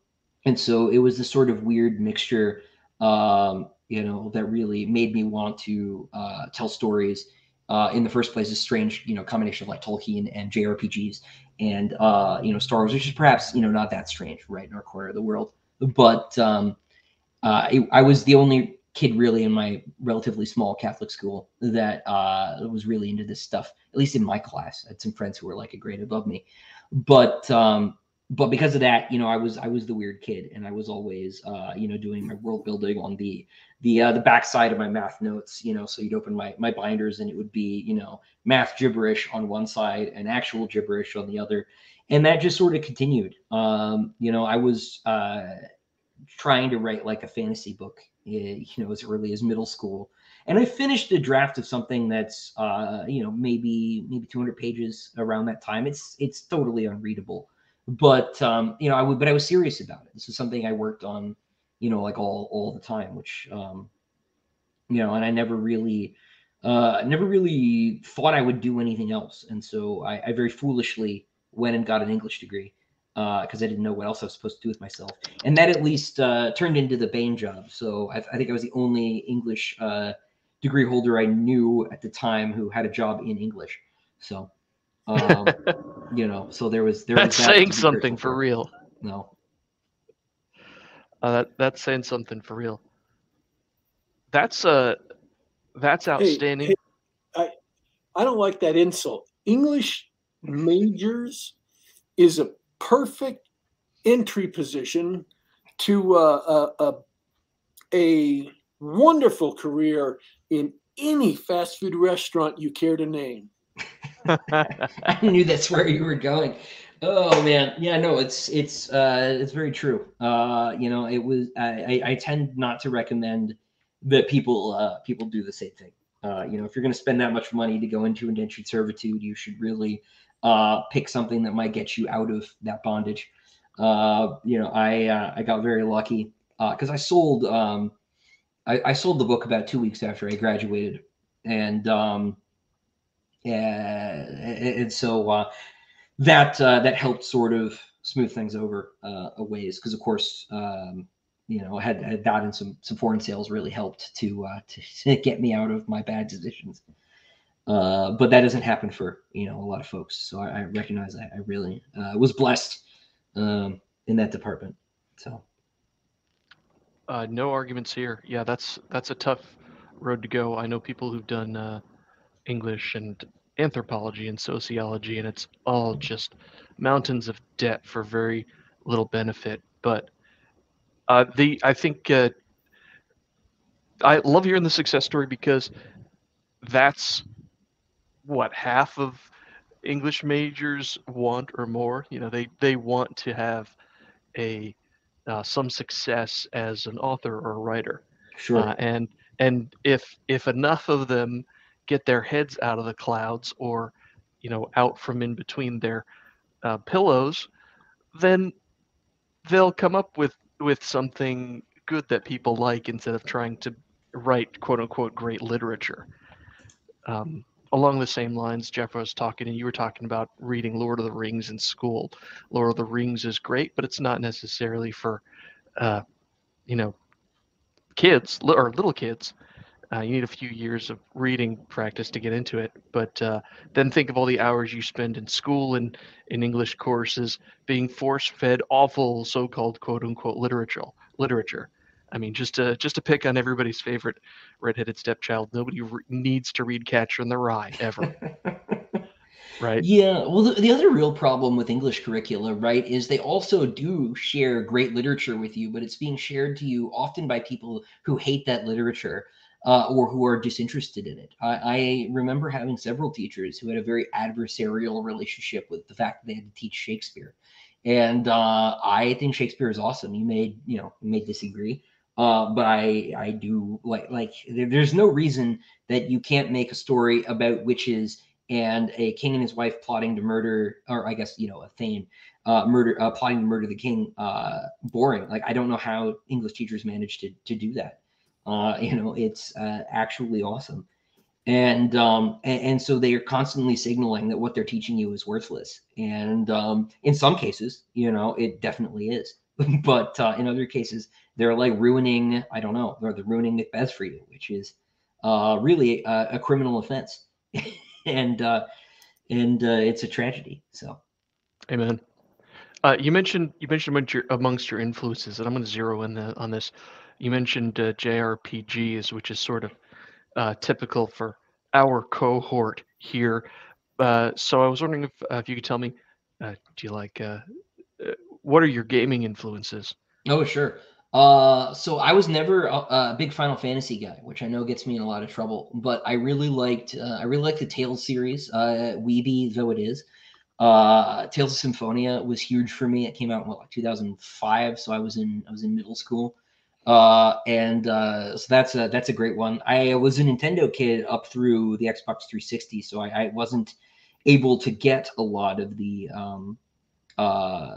and so it was this sort of weird mixture um you know, that really made me want to uh, tell stories. Uh, in the first place, a strange, you know, combination of like Tolkien and JRPGs and uh, you know Star Wars, which is perhaps you know not that strange, right in our corner of the world. But um, uh, it, I was the only kid really in my relatively small Catholic school that uh, was really into this stuff. At least in my class, I had some friends who were like a grade above me, but um, but because of that, you know, I was I was the weird kid, and I was always, uh, you know, doing my world building on the the uh, the backside of my math notes. You know, so you'd open my my binders, and it would be, you know, math gibberish on one side and actual gibberish on the other, and that just sort of continued. Um, you know, I was uh, trying to write like a fantasy book, eh, you know, as early as middle school. And I finished a draft of something that's, uh, you know, maybe maybe 200 pages around that time. It's it's totally unreadable, but um, you know, I would, but I was serious about it. This is something I worked on, you know, like all all the time, which, um, you know, and I never really, uh, never really thought I would do anything else. And so I, I very foolishly went and got an English degree because uh, I didn't know what else I was supposed to do with myself. And that at least uh, turned into the Baen job. So I, I think I was the only English uh, degree holder I knew at the time who had a job in English. So, um, you know, so there was there. That's was that saying something for real. No. Uh, that that's saying something for real. That's uh that's outstanding. Hey, hey, I I don't like that insult. English majors is a perfect entry position to uh, a, a, a wonderful career in any fast food restaurant you care to name. I knew that's where you were going. Oh man, yeah, no, it's it's uh, it's very true. Uh, you know, it was I, I, I tend not to recommend that people uh, people do the same thing. Uh, you know, if you're going to spend that much money to go into indentured servitude, you should really uh, pick something that might get you out of that bondage. Uh, you know, I uh, I got very lucky because uh, I sold um, I, I, sold the book about two weeks after I graduated, and um, yeah, and so uh, that uh, that helped sort of smooth things over uh, a ways because of course um, you know had, had that and some some foreign sales really helped to uh, to get me out of my bad decisions. Uh, but that doesn't happen for you know a lot of folks. So I, I recognize I, I really uh, was blessed um, in that department. So uh, no arguments here. Yeah, that's that's a tough road to go. I know people who've done uh, English and anthropology and sociology, and it's all just mountains of debt for very little benefit. But uh, the I think uh, I love hearing the success story because that's what half of English majors want or more. You know, they they want to have a uh, some success as an author or a writer. Sure. Uh, and and if if enough of them get their heads out of the clouds or you know out from in between their uh, pillows, then they'll come up with with something good that people like instead of trying to write quote unquote great literature. Um, along the same lines, Jeff was talking, and you were talking about reading Lord of the Rings in school. Lord of the Rings is great, but it's not necessarily for, uh, you know, kids or little kids. Uh, you need a few years of reading practice to get into it. But uh, then think of all the hours you spend in school and in English courses being force-fed awful so-called quote-unquote literature. Literature. I mean, just to just to pick on everybody's favorite redheaded stepchild, nobody re- needs to read Catcher in the Rye ever. right? Yeah. Well, the, the other real problem with English curricula, right, is they also do share great literature with you, but it's being shared to you often by people who hate that literature. Uh, or who are disinterested in it. I, I, remember having several teachers who had a very adversarial relationship with the fact that they had to teach Shakespeare, and uh, I think Shakespeare is awesome. You may, you know, you may disagree, uh, but I I do like like there, there's no reason that you can't make a story about witches and a king and his wife plotting to murder, or I guess you know a Thane uh, murder uh, plotting to murder the king. Uh, boring. Like I don't know how English teachers manage to to do that. Uh, you know, it's uh, actually awesome. And, um, and, and so they are constantly signaling that what they're teaching you is worthless. And um, in some cases, you know, it definitely is. but uh, in other cases, they're like ruining, I don't know, they're, they're ruining Macbeth for you, which is uh, really a, a, criminal offense. and uh, and uh, it's a tragedy. So, amen. Uh, you mentioned you mentioned amongst your, amongst your influences, and I'm going to zero in the, on this. You mentioned uh, JRPGs, which is sort of uh, typical for our cohort here. Uh, so I was wondering if uh, if you could tell me, uh, do you like what are your gaming influences? Oh, sure. Uh, so I was never a, a, big Final Fantasy guy, which I know gets me in a lot of trouble. But I really liked, uh, I really liked the Tales series, uh, Weeby though it is. Uh, Tales of Symphonia was huge for me. It came out in what, like 2005, so I was in I was in middle school. Uh, and uh, so that's a that's a great one. I was a Nintendo kid up through the Xbox 360, so I, I wasn't able to get a lot of the um, uh,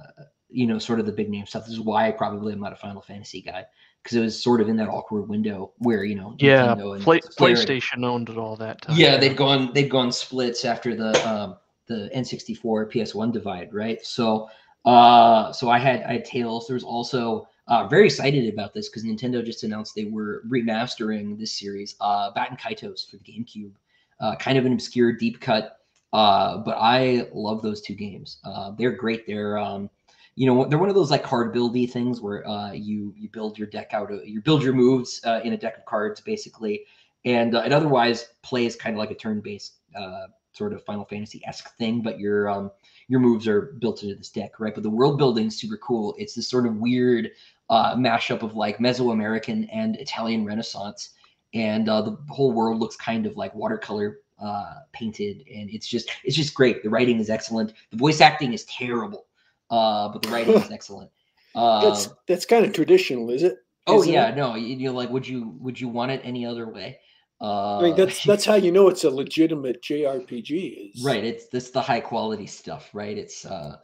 you know sort of the big name stuff. This is why I probably am not a Final Fantasy guy because it was sort of in that awkward window where you know yeah Play, PlayStation owned it all that time. Yeah, they'd gone they'd gone splits after the um, the N64 PS1 divide, right? So uh, so I had I had Tales. There was also uh, very excited about this because Nintendo just announced they were remastering this series, uh, Baten Kaitos for the GameCube. Uh, kind of an obscure deep cut, uh, but I love those two games. Uh, they're great. They're um, you know they're one of those like card buildy things where uh, you you build your deck out of you build your moves uh, in a deck of cards basically, and uh, it otherwise plays kind of like a turn based uh, sort of Final Fantasy esque thing, but your um, your moves are built into this deck, right? But the world building is super cool. It's this sort of weird uh, mashup of like Mesoamerican and Italian Renaissance, and uh, the whole world looks kind of like watercolor uh, painted, and it's just it's just great. The writing is excellent. The voice acting is terrible, uh, but the writing is excellent. Uh, that's that's kind of traditional, is it? Oh Isn't yeah, it? no, you, you're like, would you would you want it any other way? Uh, I mean that's that's how you know it's a legitimate JRPG. Is right. It's this the high quality stuff, right? It's uh,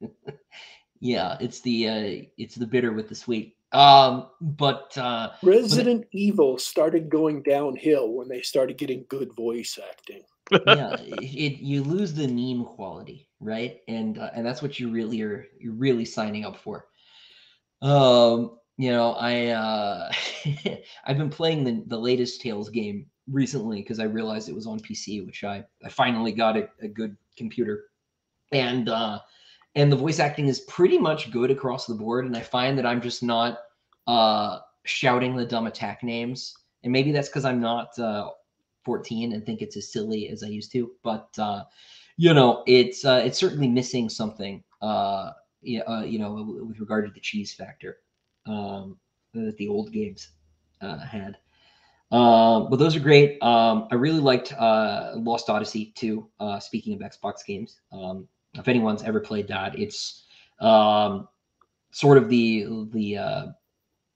yeah, it's the uh, it's the bitter with the sweet. Um, but uh, Resident Evil started going downhill when they started getting good voice acting. yeah, it, you lose the meme quality, right? And uh, and that's what you really are you're really signing up for. Um, you know, I uh, I've been playing the the latest Tales game recently because I realized it was on PC, which I I finally got a, a good computer, and uh, and the voice acting is pretty much good across the board. And I find that I'm just not uh, shouting the dumb attack names, and maybe that's because I'm not uh, 14 and think it's as silly as I used to. But uh, you know, it's uh, it's certainly missing something. Uh, you uh, you know, with regard to the cheese factor um, that the old games uh, had. Um, but those are great. Um, I really liked uh, Lost Odyssey too. Uh, speaking of Xbox games, um, if anyone's ever played that, it's um, sort of the the uh,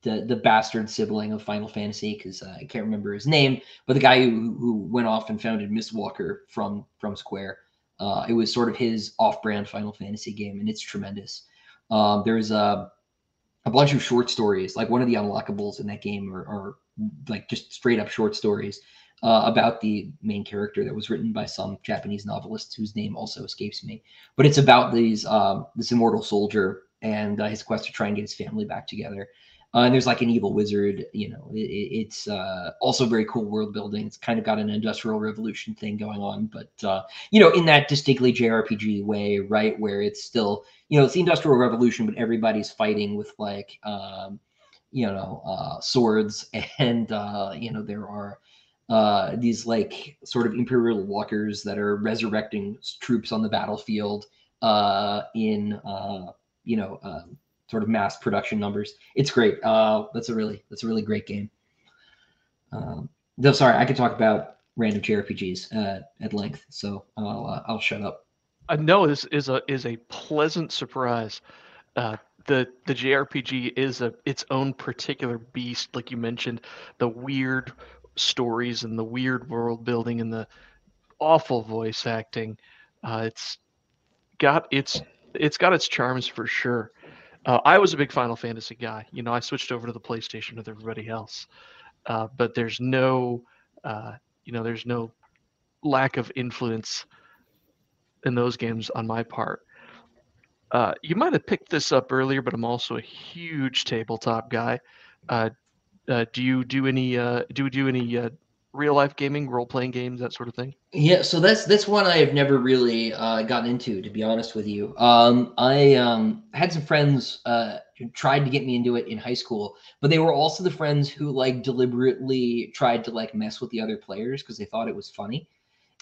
the the bastard sibling of Final Fantasy because uh, I can't remember his name, but the guy who who went off and founded Mistwalker from from Square. Uh, it was sort of his off-brand Final Fantasy game, and it's tremendous. Um, there's a a bunch of short stories, like one of the unlockables in that game are, are like just straight up short stories uh, about the main character that was written by some Japanese novelist whose name also escapes me. But it's about these um, this immortal soldier and uh, his quest to try and get his family back together. Uh, and there's like an evil wizard, you know. It, it's uh, also very cool world building. It's kind of got an industrial revolution thing going on, but uh, you know, in that distinctly JRPG way, right? Where it's still, you know, it's the industrial revolution, but everybody's fighting with like, um, you know, uh, swords, and uh, you know, there are uh, these like sort of imperial walkers that are resurrecting troops on the battlefield uh, in uh, you know uh, sort of mass production numbers. It's great. Uh, that's a really that's a really great game. Um, no, sorry, I could talk about random JRPGs at length, so I'll I'll shut up. I know this is a is a pleasant surprise. The the JRPG is a its own particular beast, like you mentioned, the weird stories and the weird world building and the awful voice acting. Uh, it's got its it's got its charms for sure. Uh, I was a big Final Fantasy guy. You know, I switched over to the PlayStation with everybody else. Uh, but there's no, uh, you know, there's no lack of influence in those games on my part. Uh, you might have picked this up earlier, but I'm also a huge tabletop guy. Uh, do you do any uh, do you do any uh, real life gaming, role playing games, that sort of thing? Yeah, so that's that's one I have never really uh, gotten into, to be honest with you. Um, I um, had some friends uh, who tried to get me into it in high school, but they were also the friends who like deliberately tried to like mess with the other players because they thought it was funny,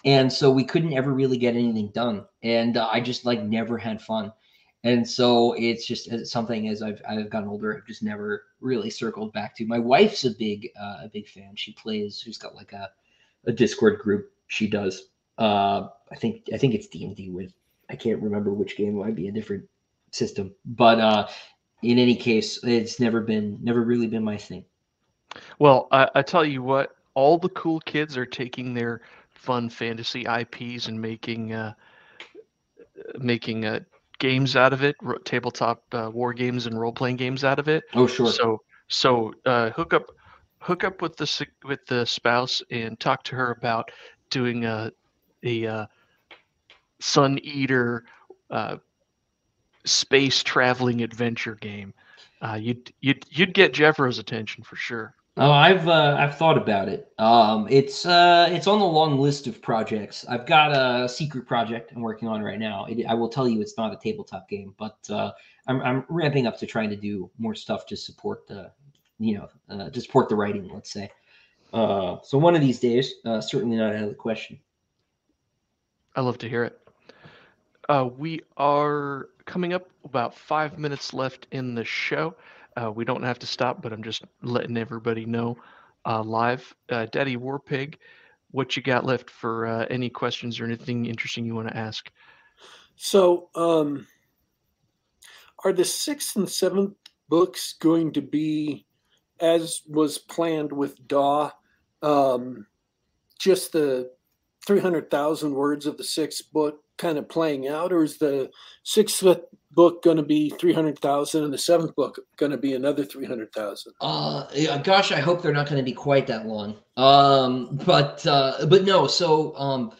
and so we couldn't ever really get anything done, and uh, I just like never had fun. And so it's just something as I've I've gotten older, I've just never really circled back to. My wife's a big uh, a big fan. She plays. She's got like a a Discord group. She does. Uh, I think I think it's D and D with I can't remember which game It might be a different system, but uh, in any case, it's never been never really been my thing. Well, I, I tell you what, all the cool kids are taking their fun fantasy IPs and making uh, making uh, games out of it, ro- tabletop uh, war games and role playing games out of it. Oh, sure. So so uh, hook up hook up with the with the spouse and talk to her about doing a a uh, Sun Eater uh, space traveling adventure game. Uh, you'd you'd you'd get Jeffro's attention for sure. Oh, I've uh, I've thought about it. Um, it's uh, it's on the long list of projects. I've got a secret project I'm working on right now. It, I will tell you, it's not a tabletop game, but uh, I'm I'm ramping up to trying to do more stuff to support the, you know, uh, to support the writing. Let's say. Uh, so one of these days, uh, certainly not out of the question. I love to hear it. Uh, we are coming up about five minutes left in the show. Uh, we don't have to stop, but I'm just letting everybody know uh, live. Uh, Daddy Warpig, what you got left for uh, any questions or anything interesting you want to ask? So, um, are the sixth and seventh books going to be, as was planned with Daw, um, just the 300,000 words of the sixth book kind of playing out, or is the sixth book going to be 300,000 and the seventh book going to be another 300,000? Uh, gosh, I hope they're not going to be quite that long. Um, but uh, but no, so um,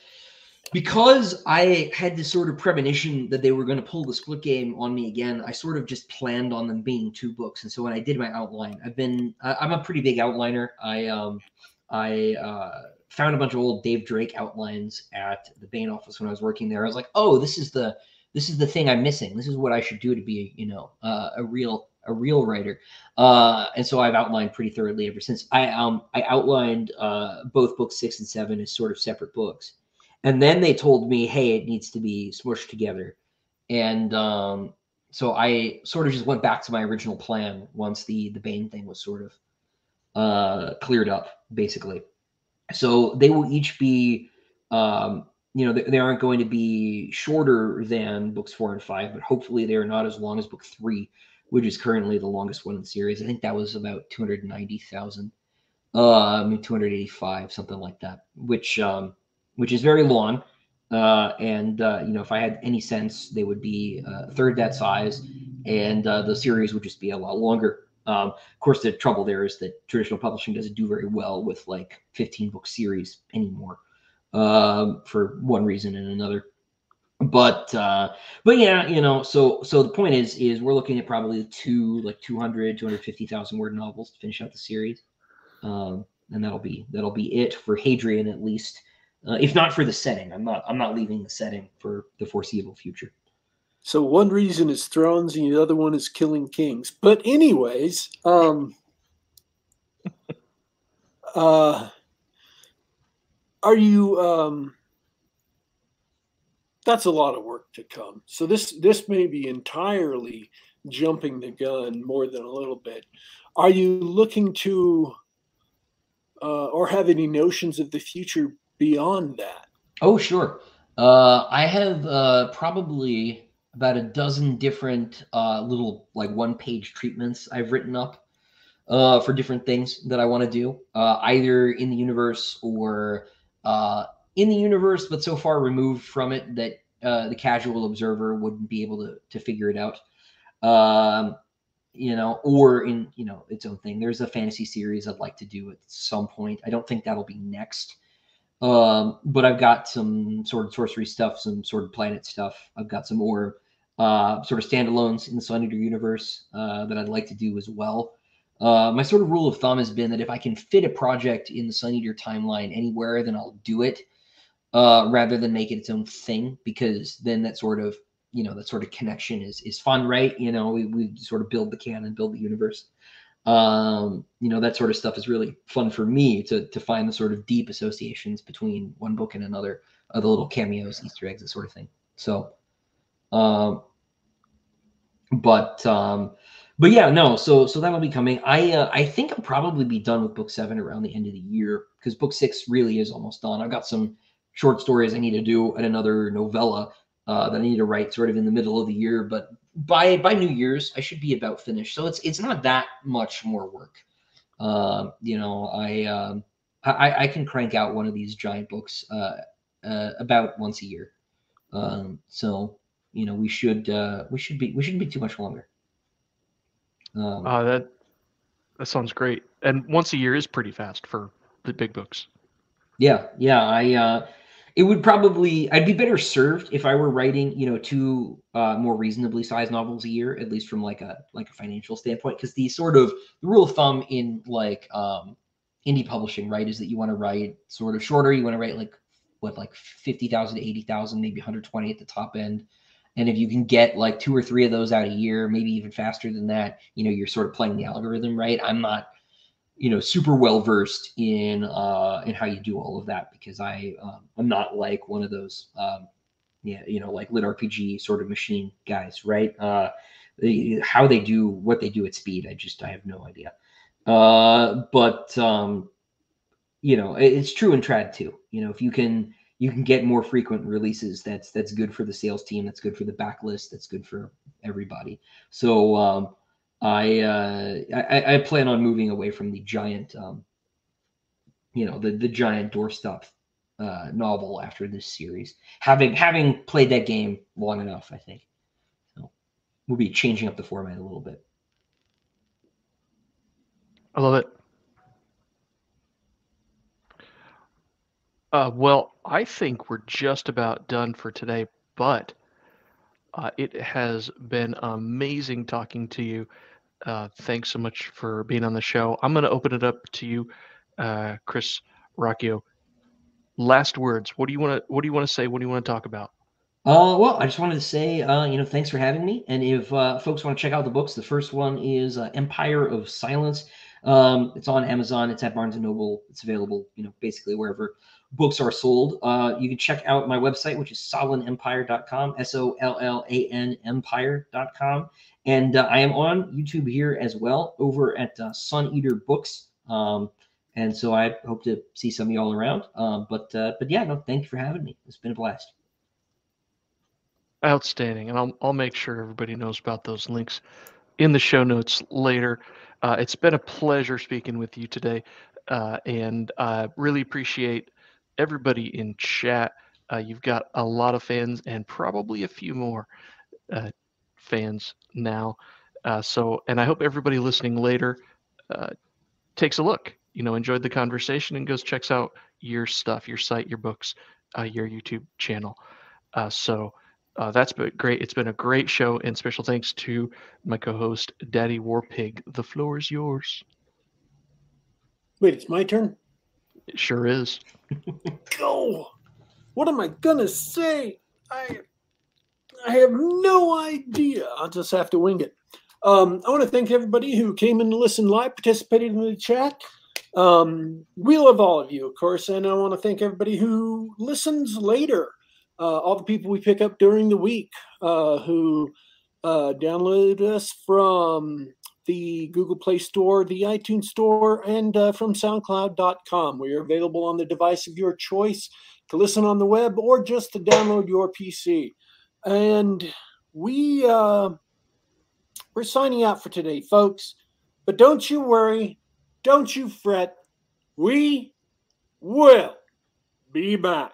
because I had this sort of premonition that they were going to pull the split game on me again, I sort of just planned on them being two books. And so when I did my outline, I've been I, I'm a pretty big outliner. I um I uh found a bunch of old Dave Drake outlines at the Baen office when I was working there. I was like, oh, this is the this is the thing I'm missing. This is what I should do to be, you know, uh, a real a real writer. Uh, and so I've outlined pretty thoroughly ever since. I um I outlined uh, both books six and seven as sort of separate books, and then they told me, hey, it needs to be smushed together, and um, so I sort of just went back to my original plan once the the Baen thing was sort of uh, cleared up, basically. So they will each be, um, you know, they, they aren't going to be shorter than books four and five, but hopefully they are not as long as book three, which is currently the longest one in the series. I think that was about 290,000, uh, I mean, 285, something like that, which, um, which is very long. Uh, and, uh, you know, if I had any sense, they would be a third that size and uh, the series would just be a lot longer. Um, of course, the trouble there is that traditional publishing doesn't do very well with like 15 book series anymore um, for one reason and another. But uh, but yeah, you know, so so the point is is we're looking at probably two like 200 250,000 word novels to finish out the series, um, and that'll be that'll be it for Hadrian at least. Uh, if not for the setting, I'm not I'm not leaving the setting for the foreseeable future. So one reason is thrones, and the other one is killing kings. But anyways, um, uh, are you? Um, that's a lot of work to come. So this this may be entirely jumping the gun more than a little bit. Are you looking to, uh, or have any notions of the future beyond that? Oh, sure. Uh, I have uh, probably about a dozen different uh, little like one page treatments I've written up uh, for different things that I want to do, uh, either in the universe or uh, in the universe, but so far removed from it that uh, the casual observer wouldn't be able to to figure it out. Um, you know, or in you know its own thing. There's a fantasy series I'd like to do at some point. I don't think that'll be next. Um, but I've got some sort of sorcery stuff, some sort of planet stuff. I've got some more uh, sort of standalones in the Sun Eater universe uh, that I'd like to do as well. Uh, my sort of rule of thumb has been that if I can fit a project in the Sun Eater timeline anywhere, then I'll do it uh, rather than make it its own thing, because then that sort of you know that sort of connection is is fun, right? You know, we, we sort of build the canon, build the universe. Um, you know, that sort of stuff is really fun for me to to find the sort of deep associations between one book and another, uh, the little cameos, Easter eggs, that sort of thing. So um, but um, but yeah, no. So so that'll be coming. I uh, I think I'll probably be done with book seven around the end of the year because book six really is almost done. I've got some short stories I need to do and another novella uh, that I need to write sort of in the middle of the year. But by by New Year's, I should be about finished. So it's it's not that much more work. Uh, you know, I, um, I I can crank out one of these giant books uh, uh, about once a year. Um, so you know, we should uh, we should be we shouldn't be too much longer. Um, uh, that that sounds great. And once a year is pretty fast for the big books. Yeah, yeah. I uh, it would probably I'd be better served if I were writing, you know, two uh, more reasonably sized novels a year, at least from like a like a financial standpoint. Because the sort of the rule of thumb in like um, indie publishing, right, is that you want to write sort of shorter. You want to write like what like fifty thousand, eighty thousand, maybe one hundred twenty at the top end. And if you can get like two or three of those out a year, maybe even faster than that, you know, you're sort of playing the algorithm, right? I'm not, you know, super well versed in uh, in how you do all of that because I um, I'm not like one of those, um, yeah, you know, like lit RPG sort of machine guys, right? Uh, they, how they do what they do at speed, I just I have no idea. Uh, but um, you know, it's true in trad too. You know, if you can you can get more frequent releases. That's that's good for the sales team. That's good for the backlist. That's good for everybody. So um, I, uh, I, I plan on moving away from the giant, um, you know, the the giant doorstop uh, novel after this series. Having having played that game long enough, I think. So we'll be changing up the format a little bit. I love it. Uh, well, I think we're just about done for today, but uh, it has been amazing talking to you. Uh, thanks so much for being on the show. I'm going to open it up to you, uh, Chris Ruocchio. Last words. What do you want to What do you want to say? What do you want to talk about? Uh, well, I just wanted to say, uh, you know, thanks for having me. And if uh, folks want to check out the books, the first one is uh, Empire of Silence. Um, it's on Amazon. It's at Barnes and Noble. It's available, you know, basically wherever books are sold. Uh, you can check out my website, which is sollanempire.com, S O L L A N empire.com. And uh, I am on YouTube here as well over at uh, Sun Eater Books. Um, and so I hope to see some of y'all around. Um, but uh, but yeah, no, thank you for having me. It's been a blast. Outstanding. And I'll, I'll make sure everybody knows about those links in the show notes later. Uh, it's been a pleasure speaking with you today. Uh, and I really appreciate everybody in chat. Uh, you've got a lot of fans and probably a few more uh, fans now. Uh, so, and I hope everybody listening later uh, takes a look. You know, enjoyed the conversation and goes checks out your stuff, your site, your books, your YouTube channel. Uh, that's been great. It's been a great show, and special thanks to my co-host, Daddy Warpig. The floor is yours. Wait, it's my turn. It sure is. Go. What am I gonna say? I I have no idea. I'll just have to wing it. Um, I want to thank everybody who came and listened live, participated in the chat. Um, we love all of you, of course, and I want to thank everybody who listens later. Uh, all the people we pick up during the week uh, who uh, download us from the Google Play Store, the iTunes Store, and uh, from SoundCloud.com. We are available on the device of your choice to listen on the web or just to download your PC. And we uh, we're signing out for today, folks. But don't you worry, don't you fret. We will be back.